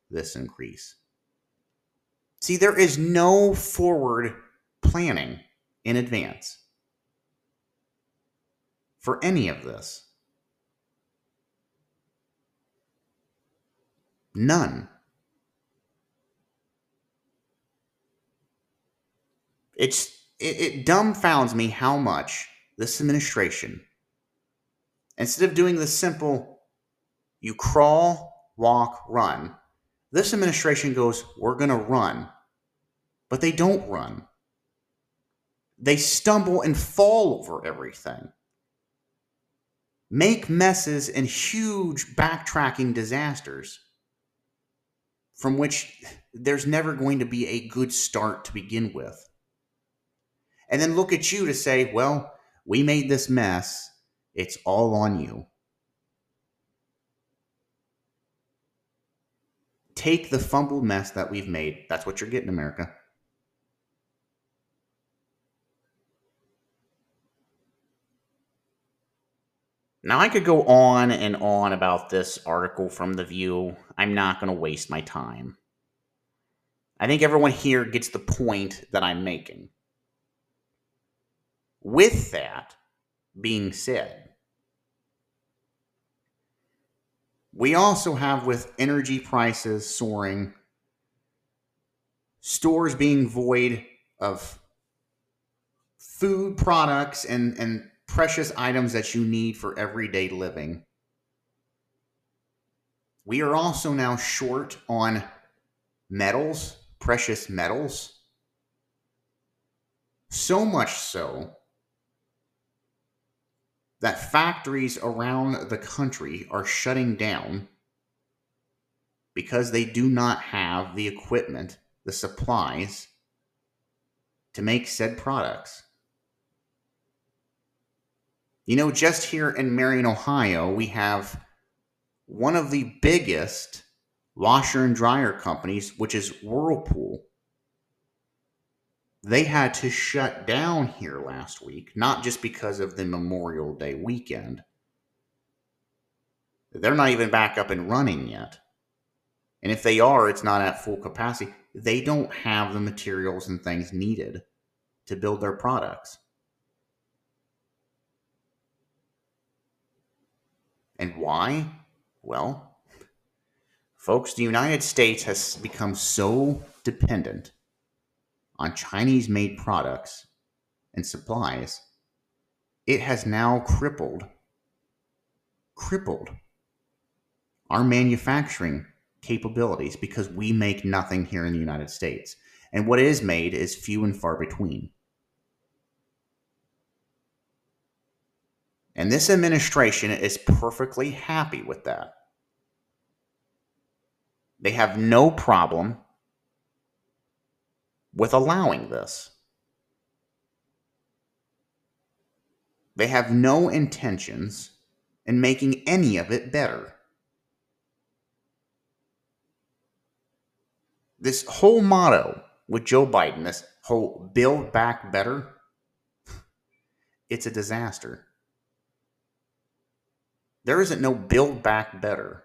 this increase." See, there is no forward planning in advance for any of this. None. It's it, it dumbfounds me how much this administration, instead of doing the simple you crawl, walk, run, this administration goes, We're gonna run. But they don't run. They stumble and fall over everything make messes and huge backtracking disasters from which there's never going to be a good start to begin with. And then look at you to say, well, we made this mess. It's all on you. Take the fumbled mess that we've made. That's what you're getting, America. Now, I could go on and on about this article from The View. I'm not going to waste my time. I think everyone here gets the point that I'm making. With that being said, we also have with energy prices soaring, stores being void of food products and, and precious items that you need for everyday living. We are also now short on metals, precious metals. So much so that factories around the country are shutting down because they do not have the equipment, the supplies to make said products. You know, just here in Marion, Ohio, we have one of the biggest washer and dryer companies, which is Whirlpool. They had to shut down here last week, not just because of the Memorial Day weekend. They're not even back up and running yet. And if they are, it's not at full capacity. They don't have the materials and things needed to build their products. And why? Well, folks, the United States has become so dependent on Chinese made products and supplies, it has now crippled, crippled our manufacturing capabilities because we make nothing here in the United States. And what is made is few and far between. And this administration is perfectly happy with that. They have no problem with allowing this. They have no intentions in making any of it better. This whole motto with Joe Biden, this whole build back better, it's a disaster. There isn't no build back better.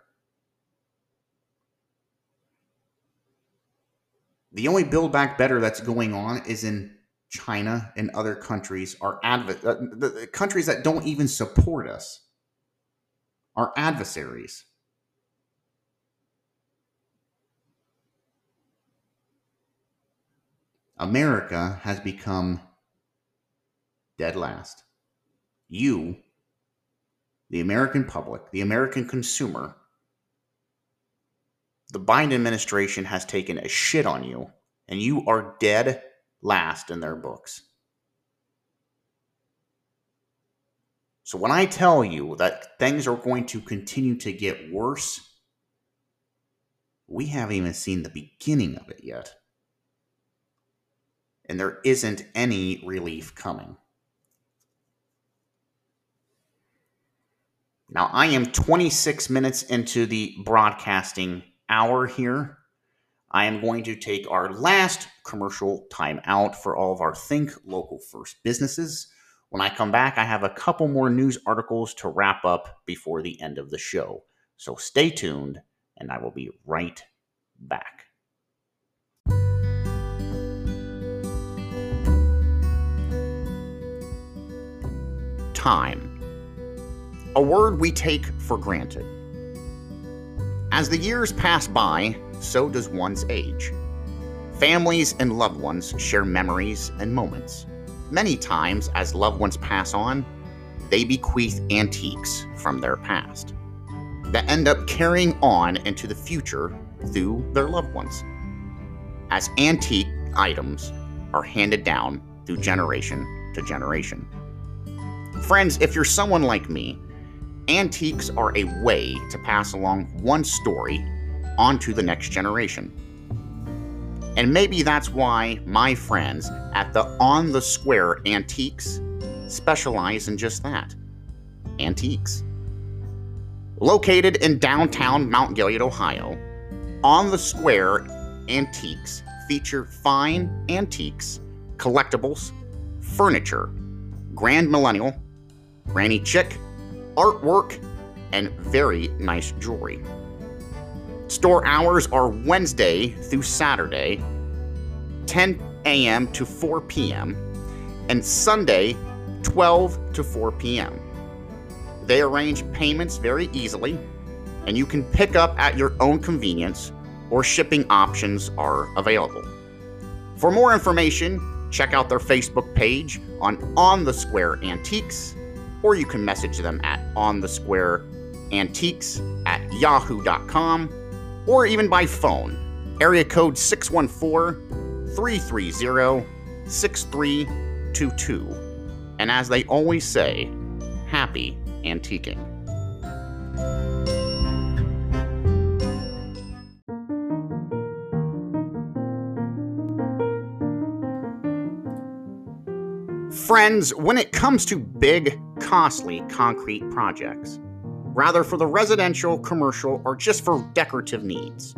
The only build back better that's going on is in China and other countries are adv- uh, the, the countries that don't even support us are adversaries. America has become dead last. You the American public, the American consumer, the Biden administration has taken a shit on you and you are dead last in their books. So when I tell you that things are going to continue to get worse, we haven't even seen the beginning of it yet. And there isn't any relief coming. Now, I am 26 minutes into the broadcasting hour here. I am going to take our last commercial time out for all of our Think Local First businesses. When I come back, I have a couple more news articles to wrap up before the end of the show. So stay tuned, and I will be right back. Time. A word we take for granted. As the years pass by, so does one's age. Families and loved ones share memories and moments. Many times, as loved ones pass on, they bequeath antiques from their past that end up carrying on into the future through their loved ones. As antique items are handed down through generation to generation. Friends, if you're someone like me, antiques are a way to pass along one story onto the next generation. And maybe that's why my friends at the On the Square Antiques specialize in just that antiques. Located in downtown Mount Gilead, Ohio, On the Square Antiques feature fine antiques, collectibles, furniture, grand millennial, granny chick, artwork, and very nice jewelry. Store hours are Wednesday through Saturday, 10 a.m. to 4 p.m., and Sunday, 12 to 4 p.m. They arrange payments very easily, and you can pick up at your own convenience, or shipping options are available. For more information, check out their Facebook page on On the Square Antiques, or you can message them at On the Square Antiques at yahoo.com or even by phone. Area code 614 330 6322. And as they always say, happy antiquing. Friends, when it comes to big, costly concrete projects, rather for the residential, commercial, or just for decorative needs.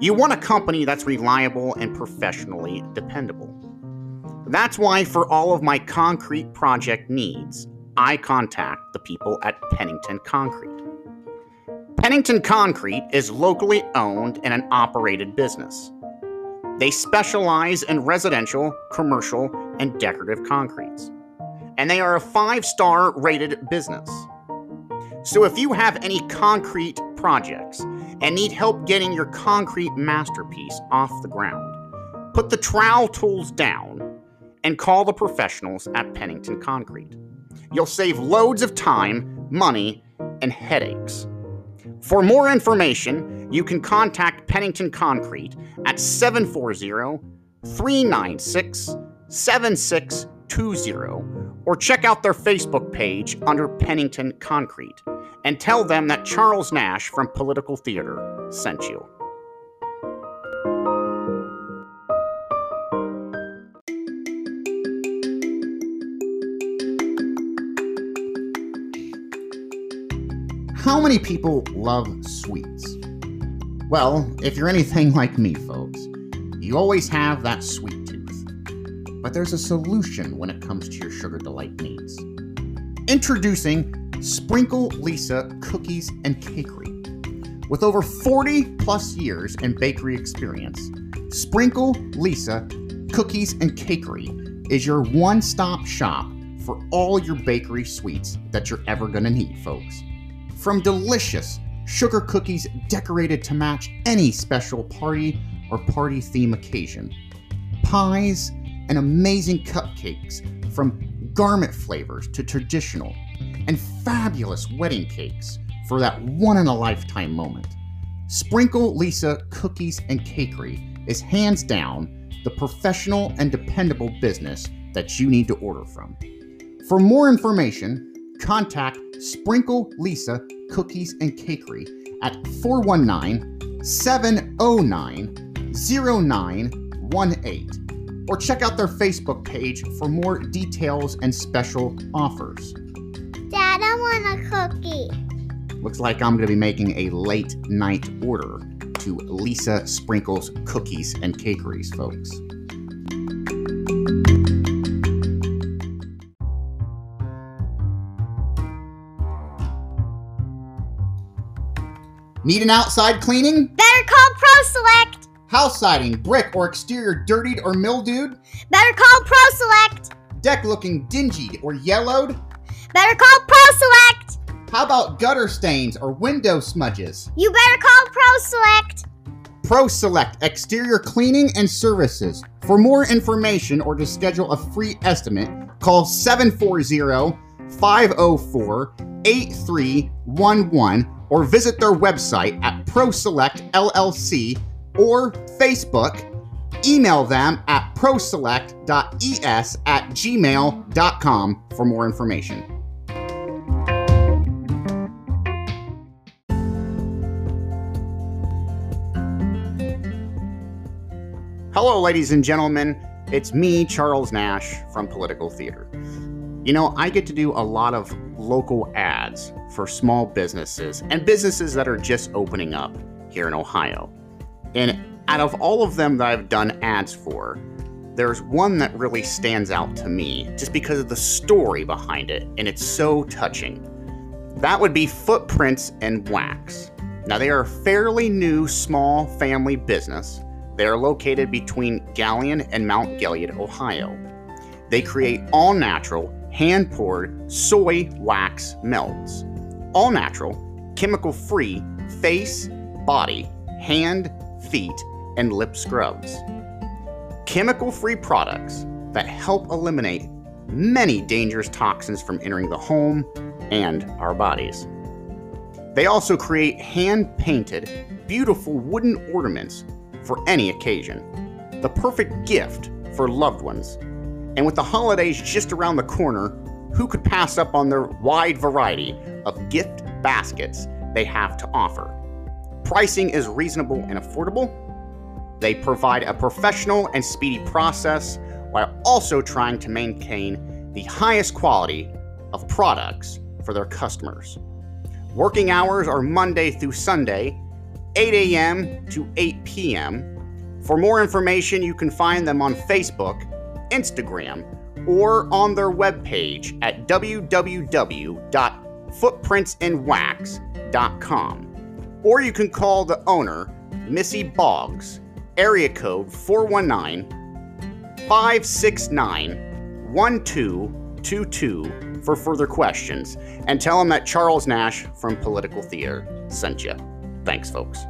You want a company that's reliable and professionally dependable. That's why, for all of my concrete project needs, I contact the people at Pennington Concrete. Pennington Concrete is locally owned and an operated business. They specialize in residential, commercial, and decorative concretes. And they are a five star rated business. So if you have any concrete projects and need help getting your concrete masterpiece off the ground, put the trowel tools down and call the professionals at Pennington Concrete. You'll save loads of time, money, and headaches. For more information, you can contact Pennington Concrete at 740 396 7620 or check out their Facebook page under Pennington Concrete and tell them that Charles Nash from Political Theater sent you. How many people love sweets? Well, if you're anything like me, folks, you always have that sweet tooth. But there's a solution when it comes to your sugar delight needs. Introducing Sprinkle Lisa Cookies and Cakery. With over 40 plus years in bakery experience, Sprinkle Lisa Cookies and Cakery is your one stop shop for all your bakery sweets that you're ever going to need, folks. From delicious sugar cookies decorated to match any special party or party theme occasion, pies, and amazing cupcakes from garment flavors to traditional and fabulous wedding cakes for that one in a lifetime moment. Sprinkle Lisa Cookies and Cakery is hands down the professional and dependable business that you need to order from. For more information, contact Sprinkle Lisa Cookies and Cakery at 419 709 0918 or check out their Facebook page for more details and special offers. Dad, I want a cookie. Looks like I'm going to be making a late night order to Lisa Sprinkles Cookies and Cakeries, folks. Need an outside cleaning? Better call ProSelect. House siding, brick, or exterior dirtied or mildewed? Better call ProSelect. Deck looking dingy or yellowed? Better call ProSelect. How about gutter stains or window smudges? You better call ProSelect. Pro Select Exterior Cleaning and Services. For more information or to schedule a free estimate, call 740 504 8311 or visit their website at ProSelect LLC or Facebook. Email them at proselect.es at gmail.com for more information. Hello, ladies and gentlemen. It's me, Charles Nash from Political Theater. You know, I get to do a lot of local ads for small businesses and businesses that are just opening up here in Ohio. And out of all of them that I've done ads for, there's one that really stands out to me just because of the story behind it, and it's so touching. That would be Footprints and Wax. Now, they are a fairly new small family business. They are located between Galion and Mount Gilead, Ohio. They create all natural, hand poured soy wax melts. All natural, chemical free face, body, hand, feet, and lip scrubs. Chemical free products that help eliminate many dangerous toxins from entering the home and our bodies. They also create hand painted, beautiful wooden ornaments for any occasion. The perfect gift for loved ones. And with the holidays just around the corner, who could pass up on their wide variety of gift baskets they have to offer? Pricing is reasonable and affordable. They provide a professional and speedy process while also trying to maintain the highest quality of products for their customers. Working hours are Monday through Sunday, 8 a.m. to 8 p.m. For more information, you can find them on Facebook, Instagram, or on their webpage at www.footprintsandwax.com. Or you can call the owner, Missy Boggs, area code 419 569 1222 for further questions and tell them that Charles Nash from Political Theater sent you. Thanks, folks.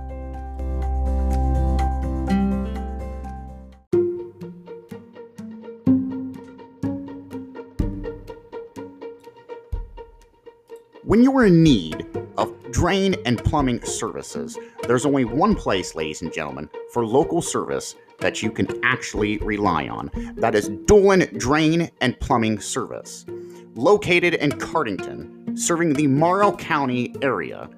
When you are in need of drain and plumbing services, there's only one place, ladies and gentlemen, for local service that you can actually rely on. That is Dolan Drain and Plumbing Service. Located in Cardington, serving the Morrow County area,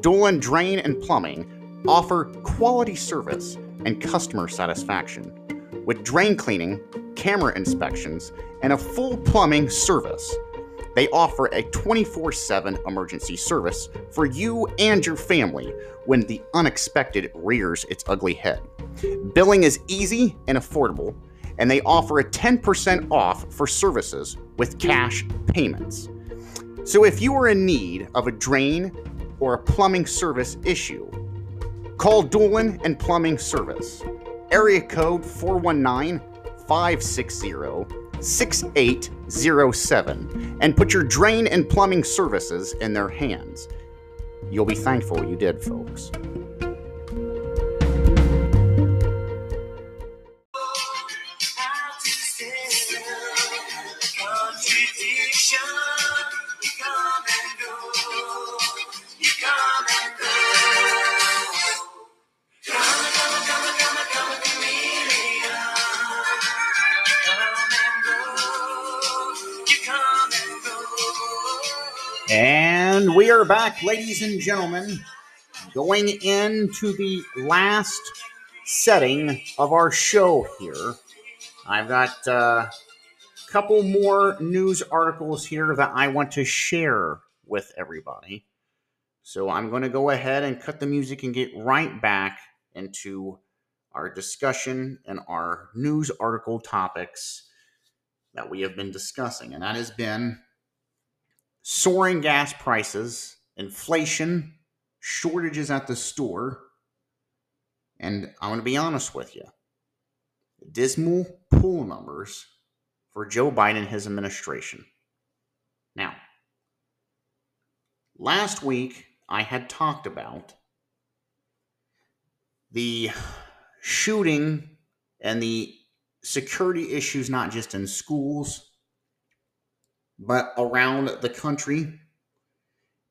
Dolan Drain and Plumbing offer quality service and customer satisfaction. With drain cleaning, camera inspections, and a full plumbing service, they offer a 24 7 emergency service for you and your family when the unexpected rears its ugly head. Billing is easy and affordable, and they offer a 10% off for services with cash payments. So if you are in need of a drain or a plumbing service issue, call Dolan and Plumbing Service. Area code 419 560 6807 and put your drain and plumbing services in their hands. You'll be thankful you did, folks. We are back, ladies and gentlemen, going into the last setting of our show here. I've got uh, a couple more news articles here that I want to share with everybody. So I'm going to go ahead and cut the music and get right back into our discussion and our news article topics that we have been discussing. And that has been soaring gas prices, inflation, shortages at the store, and I'm going to be honest with you dismal poll numbers for Joe Biden and his administration. Now, last week I had talked about the shooting and the security issues, not just in schools, but around the country,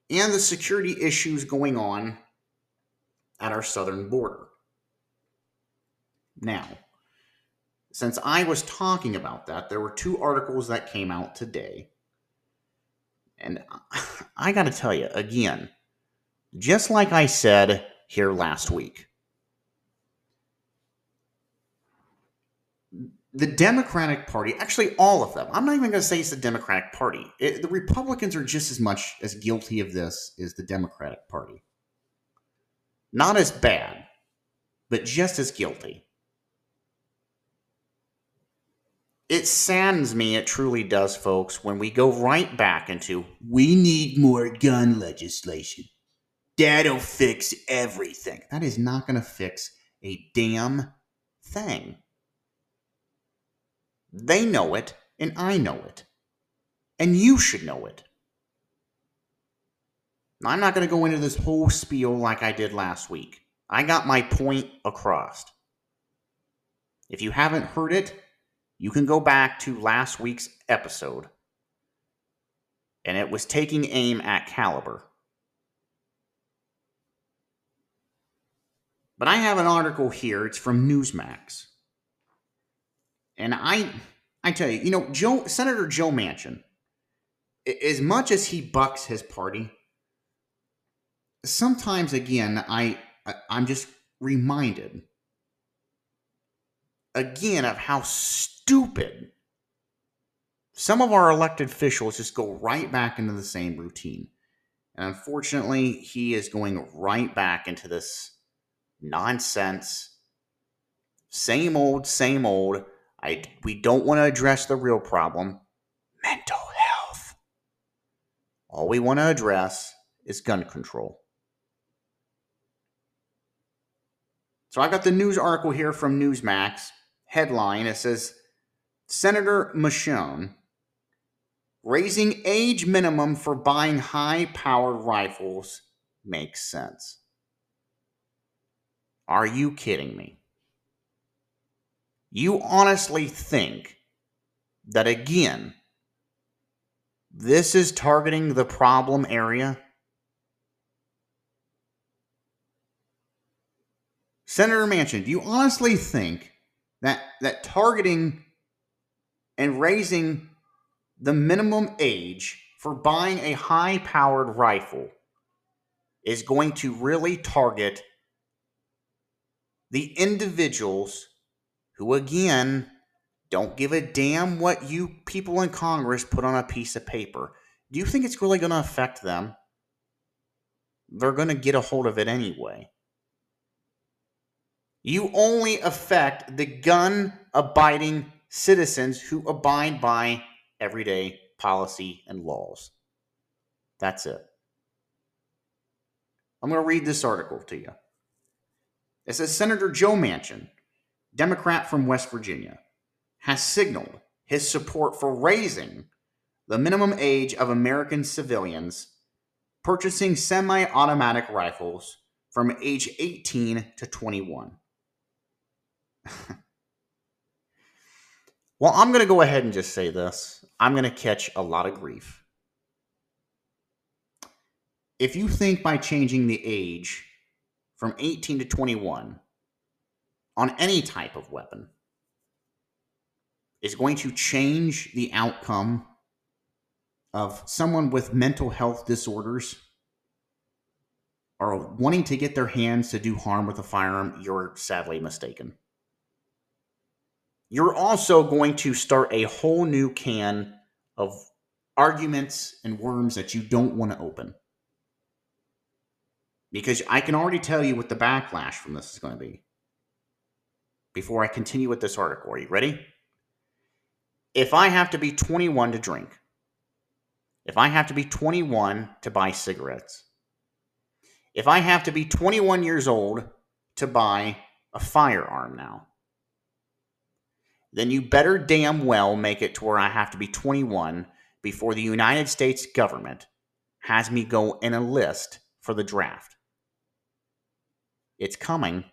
and the security issues going on at our southern border. Now, since I was talking about that, there were two articles that came out today. And [laughs] I got to tell you again, just like I said here last week, the Democratic Party, actually all of them, I'm not even going to say it's the Democratic Party. It, the Republicans are just as much as guilty of this as the Democratic Party. Not as bad, but just as guilty. It saddens me, it truly does, folks, when we go right back into we need more gun legislation. That'll fix everything. That is not going to fix a damn thing. They know it, and I know it. And you should know it. I'm not going to go into this whole spiel like I did last week. I got my point across. If you haven't heard it, you can go back to last week's episode. And it was taking aim at Caliber. But I have an article here. It's from Newsmax. And I, I tell you, you know, Joe, Senator Joe Manchin, as much as he bucks his party, sometimes again, I, I'm just reminded again of how stupid some of our elected officials just go right back into the same routine. And unfortunately, he is going right back into this nonsense. Same old, same old. I, we don't want to address the real problem mental health. All we want to address is gun control. So I've got the news article here from Newsmax. Headline it says Senator Manchin raising age minimum for buying high powered rifles makes sense. Are you kidding me? You honestly think that again, this is targeting the problem area? Senator Manchin, do you honestly think that that targeting and raising the minimum age for buying a high powered rifle is going to really target the individuals who again don't give a damn what you people in Congress put on a piece of paper. Do you think it's really going to affect them? They're going to get a hold of it anyway. You only affect the gun abiding citizens who abide by everyday policy and laws. That's it. I'm going to read this article to you. It says Senator Joe Manchin Democrat from West Virginia, has signaled his support for raising the minimum age of American civilians purchasing semi automatic rifles from age 18 to 21. [laughs] well, I'm going to go ahead and just say this I'm going to catch a lot of grief. If you think by changing the age from 18 to 21 on any type of weapon is going to change the outcome of someone with mental health disorders or wanting to get their hands to do harm with a firearm, you're sadly mistaken. You're also going to start a whole new can of arguments and worms that you don't want to open. Because I can already tell you what the backlash from this is going to be. Before I continue with this article, are you ready? If I have to be 21 to drink, if I have to be 21 to buy cigarettes, if I have to be 21 years old to buy a firearm now, then you better damn well make it to where I have to be 21 before the United States government has me go in a list for the draft. It's coming.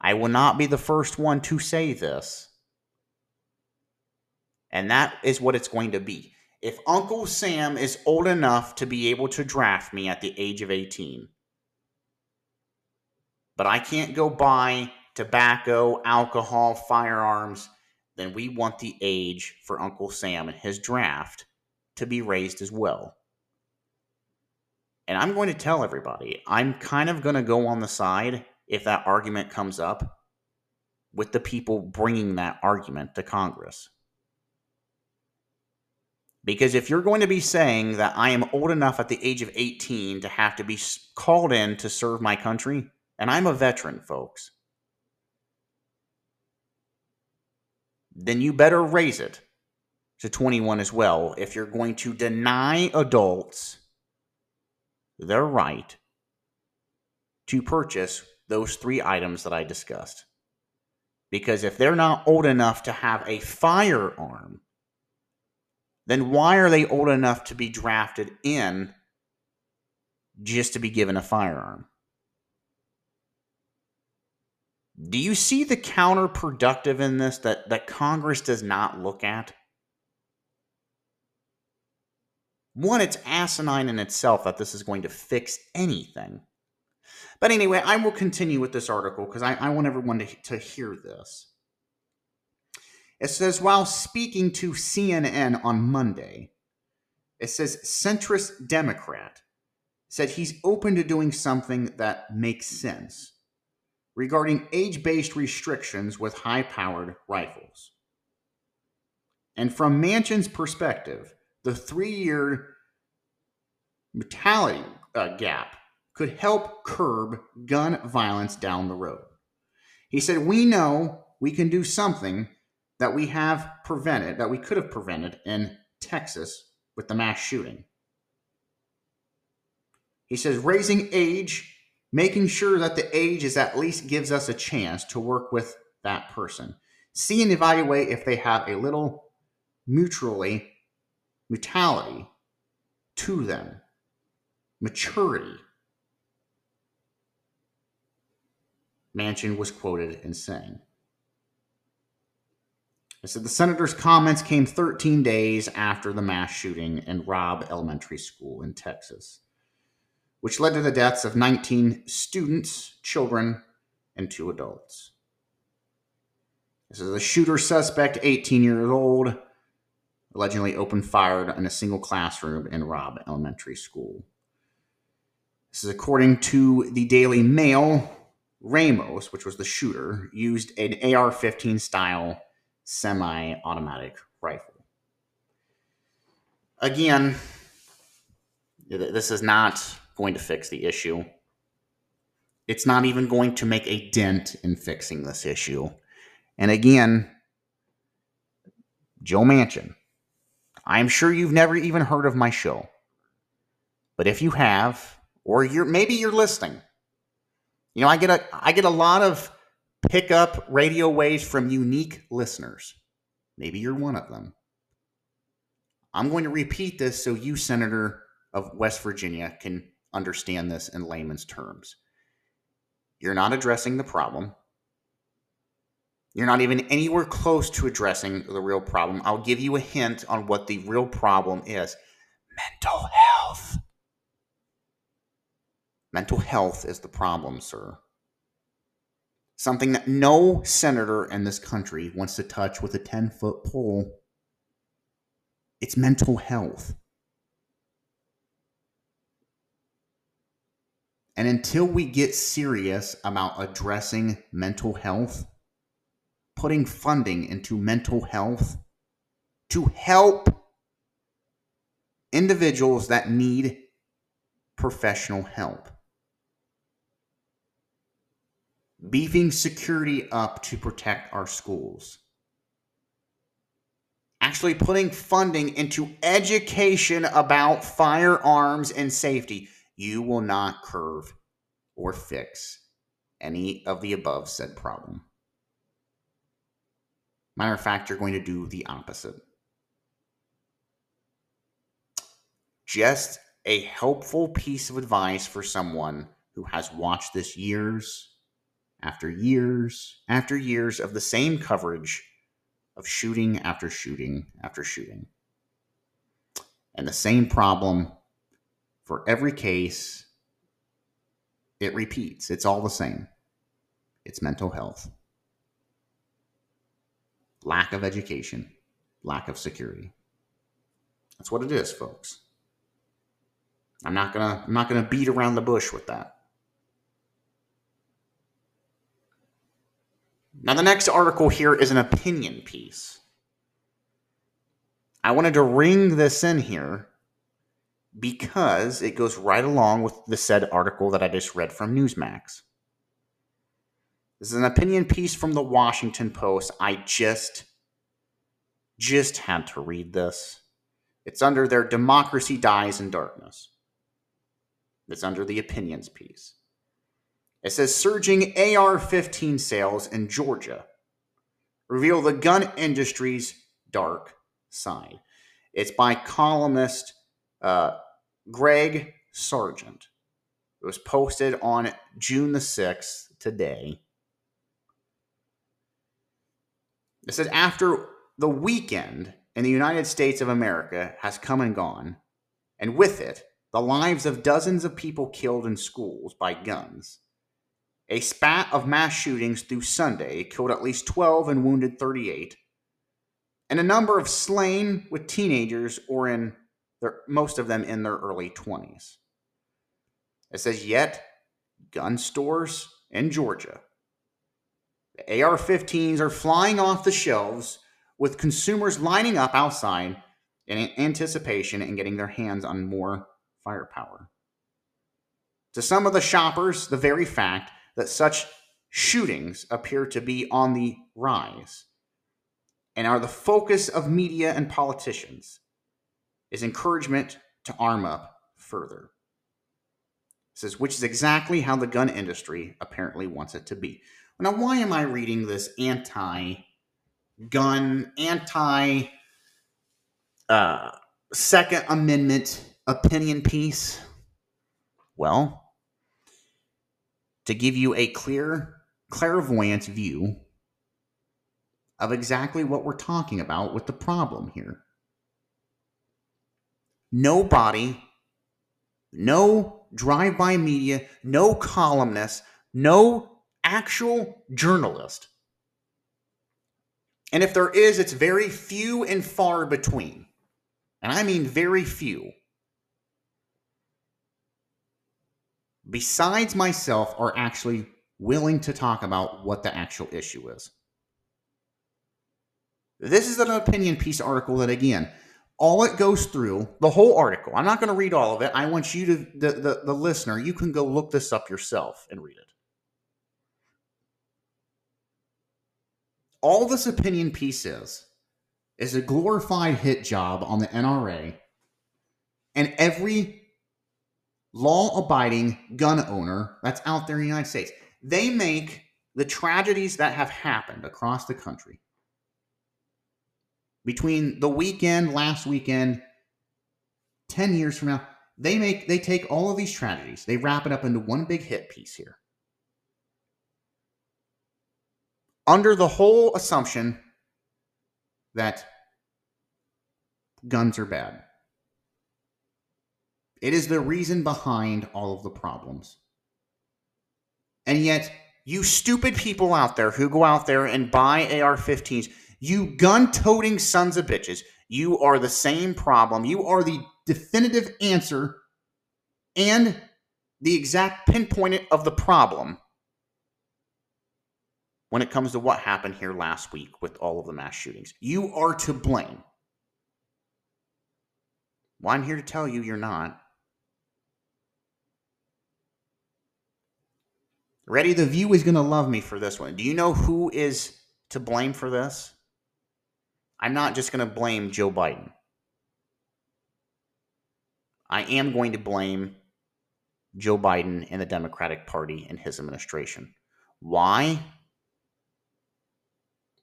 I will not be the first one to say this. And that is what it's going to be if Uncle Sam is old enough to be able to draft me at the age of 18, but I can't go buy tobacco, alcohol, firearms, then we want the age for Uncle Sam and his draft to be raised as well. And I'm going to tell everybody, I'm kind of going to go on the side if that argument comes up with the people bringing that argument to Congress. Because if you're going to be saying that I am old enough at the age of 18 to have to be called in to serve my country, and I'm a veteran, folks, then you better raise it to 21 as well if you're going to deny adults their right to purchase those three items that I discussed. Because if they're not old enough to have a firearm, then why are they old enough to be drafted in just to be given a firearm? Do you see the counterproductive in this that, that Congress does not look at? One, it's asinine in itself that this is going to fix anything. But anyway, I will continue with this article because I, I, want everyone to, to hear this. It says, while speaking to CNN on Monday, it says centrist Democrat said he's open to doing something that makes sense regarding age based restrictions with high powered rifles. And from Manchin's perspective, the three year mortality uh, gap could help curb gun violence down the road. He said, We know we can do something that we have prevented, that we could have prevented in Texas with the mass shooting. He says raising age, making sure that the age is at least gives us a chance to work with that person. See and evaluate if they have a little mutually mutuality to them, maturity. Manchin was quoted in saying. I said the senator's comments came 13 days after the mass shooting in Robb Elementary School in Texas, which led to the deaths of 19 students, children, and two adults. This is a shooter suspect, 18 years old, allegedly opened fire in a single classroom in Robb Elementary School. This is according to the Daily Mail. Ramos, which was the shooter, used an AR 15 style semi automatic rifle. Again, this is not going to fix the issue. It's not even going to make a dent in fixing this issue. And again, Joe Manchin, I'm sure you've never even heard of my show. But if you have, or you're maybe you're listening, you know, I get a I get a lot of pickup radio waves from unique listeners. Maybe you're one of them. I'm going to repeat this so you, Senator of West Virginia, can understand this in layman's terms. You're not addressing the problem. You're not even anywhere close to addressing the real problem. I'll give you a hint on what the real problem is mental health. Mental health is the problem, sir something that no senator in this country wants to touch with a 10 foot pole. it's mental health. And until we get serious about addressing mental health, putting funding into mental health to help individuals that need professional help, beefing security up to protect our schools, actually putting funding into education about firearms and safety you will not curve or fix any of the above said problem. Matter of fact, you're going to do the opposite. Just a helpful piece of advice for someone who has watched this years after years after years of the same coverage of shooting after shooting after shooting. And the same problem for every case, it repeats. It's all the same. It's mental health, lack of education, lack of security. That's what it is, folks. I'm not gonna I'm not gonna beat around the bush with that. Now the next article here is an opinion piece. I wanted to ring this in here because it goes right along with the said article that I just read from Newsmax. This is an opinion piece from the Washington Post. I just just had to read this. It's under their democracy dies in darkness. It's under the opinions piece. It says surging AR-15 sales in Georgia reveal the gun industry's dark side. It's by columnist uh, Greg Sargent. It was posted on June the 6th, today. It says after the weekend in the United States of America has come and gone, and with it, the lives of dozens of people killed in schools by guns. A spat of mass shootings through Sunday killed at least 12 and wounded 38, and a number of slain with teenagers or in they're, most of them in their early 20s. It says, yet gun stores in Georgia, the AR 15s are flying off the shelves with consumers lining up outside in anticipation and getting their hands on more firepower. To some of the shoppers, the very fact that such shootings appear to be on the rise and are the focus of media and politicians is encouragement to arm up further. Says, which is exactly how the gun industry apparently wants it to be. Now, why am I reading this anti gun, anti uh, Second Amendment opinion piece? Well, to give you a clear, clairvoyant view of exactly what we're talking about with the problem here nobody, no drive by media, no columnist, no actual journalist. And if there is, it's very few and far between. And I mean very few. Besides myself, are actually willing to talk about what the actual issue is. This is an opinion piece article that, again, all it goes through the whole article i'm not going to read all of it i want you to the, the, the listener you can go look this up yourself and read it all this opinion piece is is a glorified hit job on the nra and every law abiding gun owner that's out there in the united states they make the tragedies that have happened across the country between the weekend, last weekend, 10 years from now, they make they take all of these tragedies, they wrap it up into one big hit piece here. Under the whole assumption that guns are bad. It is the reason behind all of the problems. And yet, you stupid people out there who go out there and buy AR 15s, you gun toting sons of bitches, You are the same problem. You are the definitive answer and the exact pinpoint of the problem when it comes to what happened here last week with all of the mass shootings. You are to blame. Well, I'm here to tell you you're not. Ready? The view is going to love me for this one. Do you know who is to blame for this? I'm not just going to blame Joe Biden. I am going to blame Joe Biden and the Democratic Party and his administration. Why?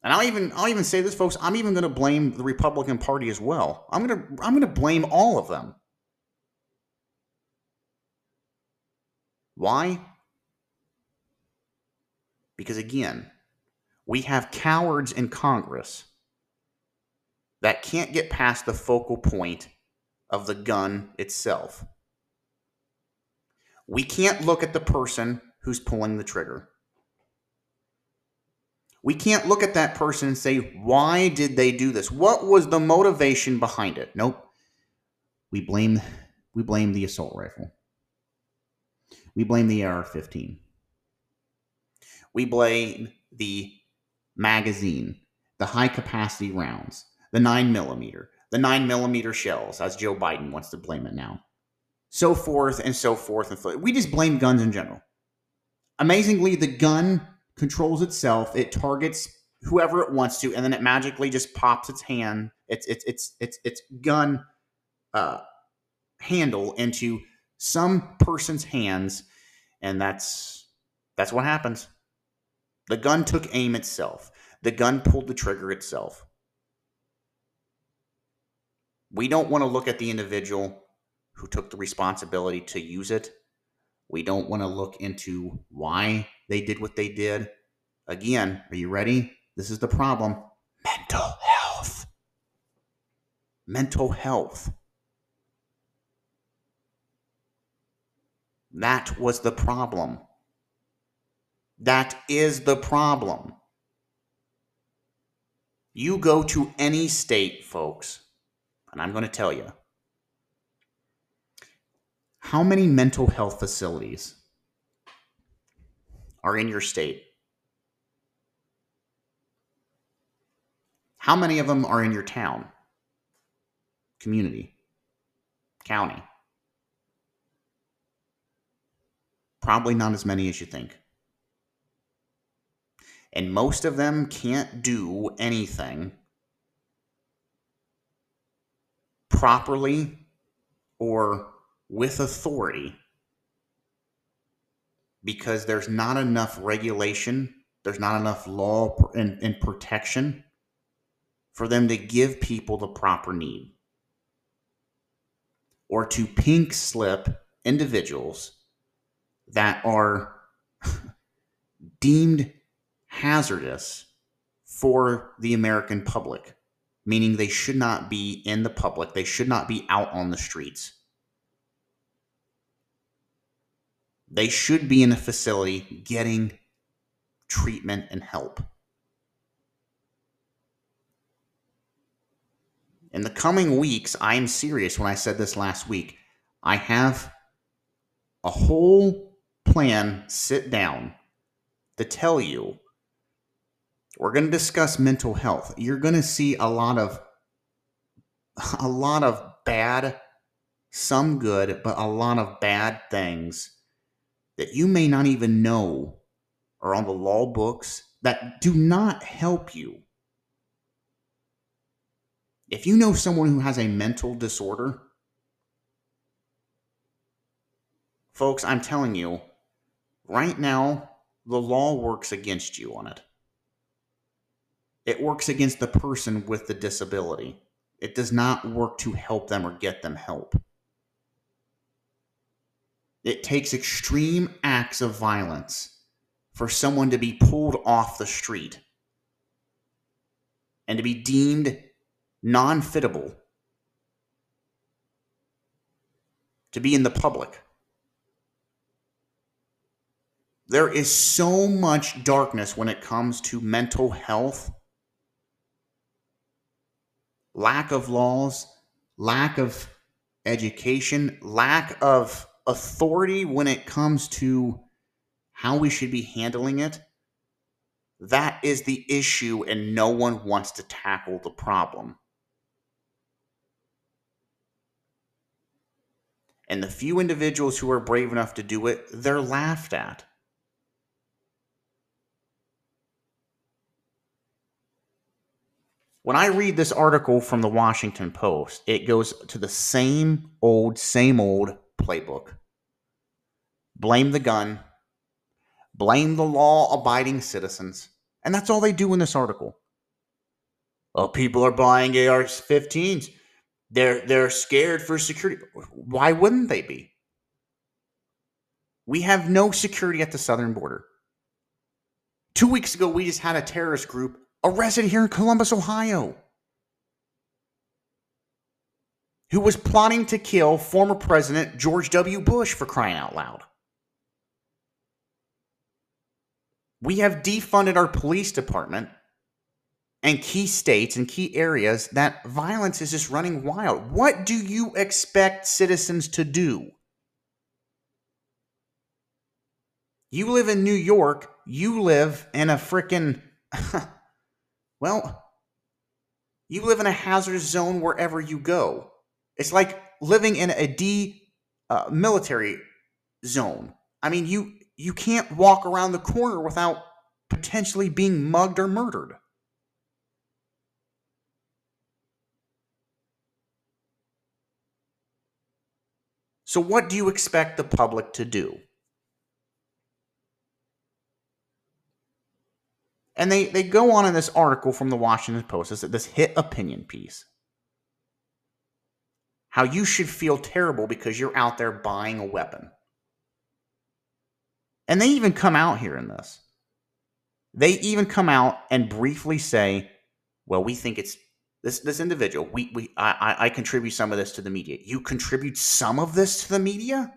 And I'll even I'll even say this, folks. I'm even going to blame the Republican Party as well. I'm going to I'm going to blame all of them. Why? Because again, we have cowards in Congress that can't get past the focal point of the gun itself. We can't look at the person who's pulling the trigger. We can't look at that person and say, why did they do this? What was the motivation behind it? Nope. We blame we blame the assault rifle. We blame the AR-15. We blame the magazine, the high capacity rounds, the 9 millimeter, the 9 millimeter shells, as Joe Biden wants to blame it now. So forth and so forth and forth. We just blame guns in general. Amazingly, the gun controls itself. It targets whoever it wants to, and then it magically just pops its hand, its its its its its gun uh, handle into some person's hands, and that's that's what happens. The gun took aim itself. The gun pulled the trigger itself. We don't want to look at the individual who took the responsibility to use it. We don't want to look into why they did what they did. Again, are you ready? This is the problem mental health. Mental health. That was the problem. That is the problem. You go to any state, folks, and I'm going to tell you how many mental health facilities are in your state? How many of them are in your town, community, county? Probably not as many as you think. And most of them can't do anything properly or with authority because there's not enough regulation, there's not enough law and, and protection for them to give people the proper need or to pink slip individuals that are [laughs] deemed hazardous for the American public, meaning they should not be in the public, they should not be out on the streets. They should be in a facility getting treatment and help. In the coming weeks, I am serious when I said this last week. I have a whole plan sit down to tell you we're going to discuss mental health. You're going to see a lot of [laughs] a lot of bad, some good, but a lot of bad things that you may not even know are on the law books that do not help you. If you know someone who has a mental disorder, folks, I'm telling you, right now, the law works against you on it it works against the person with the disability. It does not work to help them or get them help. It takes extreme acts of violence for someone to be pulled off the street and to be deemed non fittable to be in the public. There is so much darkness when it comes to mental health lack of laws, lack of education, lack of authority when it comes to how we should be handling it. That is the issue, and no one wants to tackle the problem. And the few individuals who are brave enough to do it, they're laughed at. When I read this article from the Washington Post, it goes to the same old, same old playbook. Blame the gun, blame the law abiding citizens. And that's all they do in this article. Oh, people are buying AR 15s. They're, they're scared for security. Why wouldn't they be? We have no security at the southern border. Two weeks ago, we just had a terrorist group arrested here in Columbus, Ohio, who was plotting to kill former President George W. Bush for crying out loud. We have defunded our police department and key states and key areas that violence is just running wild. What do you expect citizens to do? You live in New York, you live in a freaking [laughs] Well, you live in a hazardous zone wherever you go. It's like living in a D uh, military zone. I mean, you you can't walk around the corner without potentially being mugged or murdered. So, what do you expect the public to do? And they, they go on in this article from the Washington Post, this, this hit opinion piece. How you should feel terrible because you're out there buying a weapon. And they even come out here in this. They even come out and briefly say, well, we think it's this this individual. We we I, I contribute some of this to the media. You contribute some of this to the media?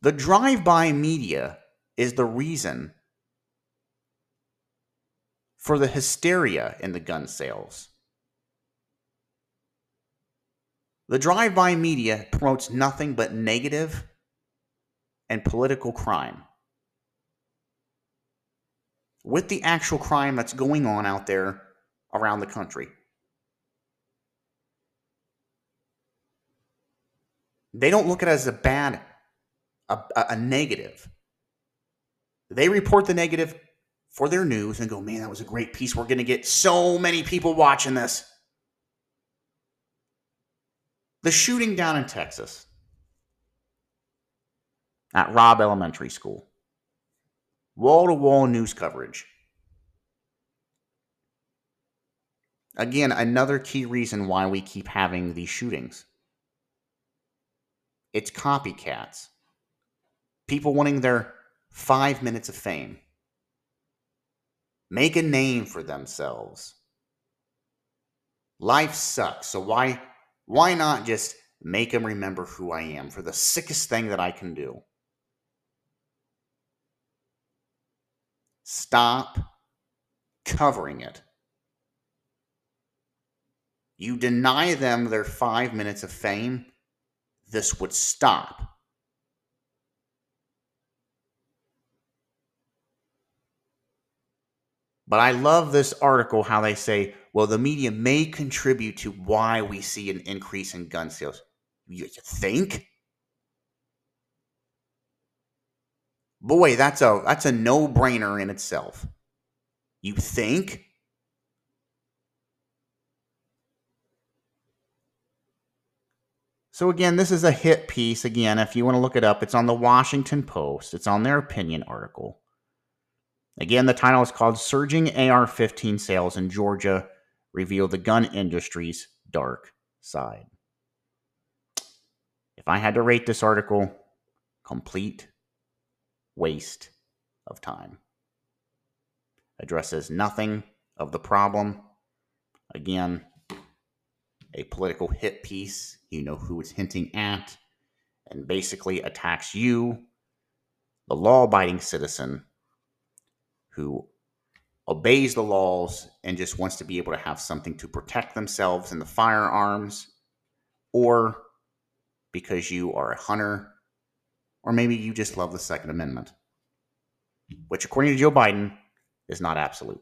The drive-by media is the reason for the hysteria in the gun sales. The drive by media promotes nothing but negative and political crime. With the actual crime that's going on out there around the country. They don't look at it as a bad, a, a negative. They report the negative for their news and go, man, that was a great piece. We're going to get so many people watching this. The shooting down in Texas at Robb Elementary School, wall to wall news coverage. Again, another key reason why we keep having these shootings. It's copycats. People wanting their five minutes of fame, make a name for themselves. Life sucks, so why why not just make them remember who I am for the sickest thing that I can do? Stop covering it. You deny them their five minutes of fame, this would stop. But I love this article how they say, well, the media may contribute to why we see an increase in gun sales. You think? Boy, that's a that's a no-brainer in itself. You think? So again, this is a hit piece. Again, if you want to look it up, it's on the Washington Post. It's on their opinion article. Again, the title is called Surging AR 15 Sales in Georgia Reveal the Gun Industry's Dark Side. If I had to rate this article, complete waste of time. Addresses nothing of the problem. Again, a political hit piece, you know who it's hinting at, and basically attacks you, the law abiding citizen who obeys the laws and just wants to be able to have something to protect themselves and the firearms, or because you are a hunter, or maybe you just love the Second Amendment, which, according to Joe Biden, is not absolute.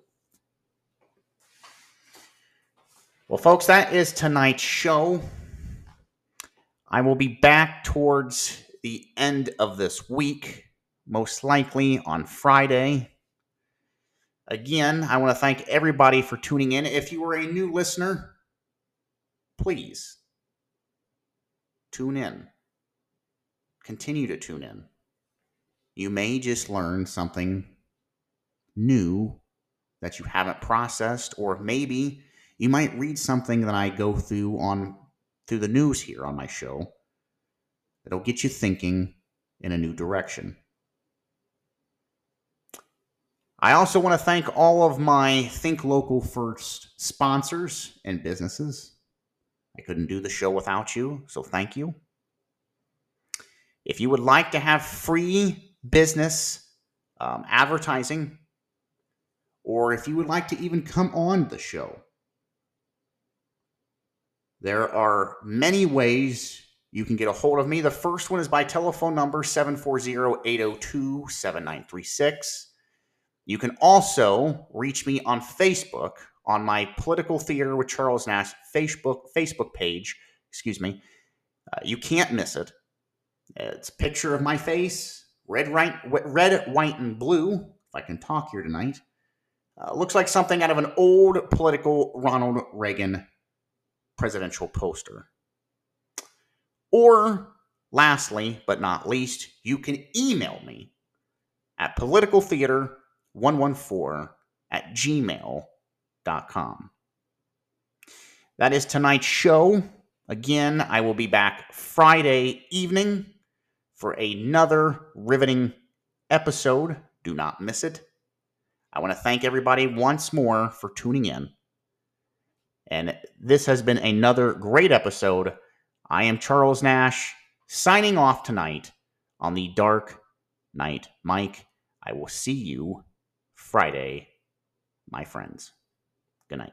Well, folks, that is tonight's show. I will be back towards the end of this week, most likely on Friday. Again, I want to thank everybody for tuning in. If you are a new listener, please tune in. Continue to tune in. You may just learn something new that you haven't processed, or maybe you might read something that I go through on through the news here on my show that'll get you thinking in a new direction. I also want to thank all of my Think Local First sponsors and businesses. I couldn't do the show without you, so thank you. If you would like to have free business um, advertising, or if you would like to even come on the show, there are many ways you can get a hold of me. The first one is by telephone number 740 802 7936. You can also reach me on Facebook on my Political Theater with Charles Nash Facebook Facebook page. Excuse me. Uh, you can't miss it. It's a picture of my face, red, right, red, white, and blue. If I can talk here tonight, uh, looks like something out of an old political Ronald Reagan presidential poster. Or, lastly but not least, you can email me at politicaltheater114 at gmail.com. That is tonight's show. Again, I will be back Friday evening for another riveting episode. Do not miss it. I want to thank everybody once more for tuning in. And this has been another great episode. I am Charles Nash, signing off tonight on the Dark Night Mike. I will see you Friday, my friends. Good night.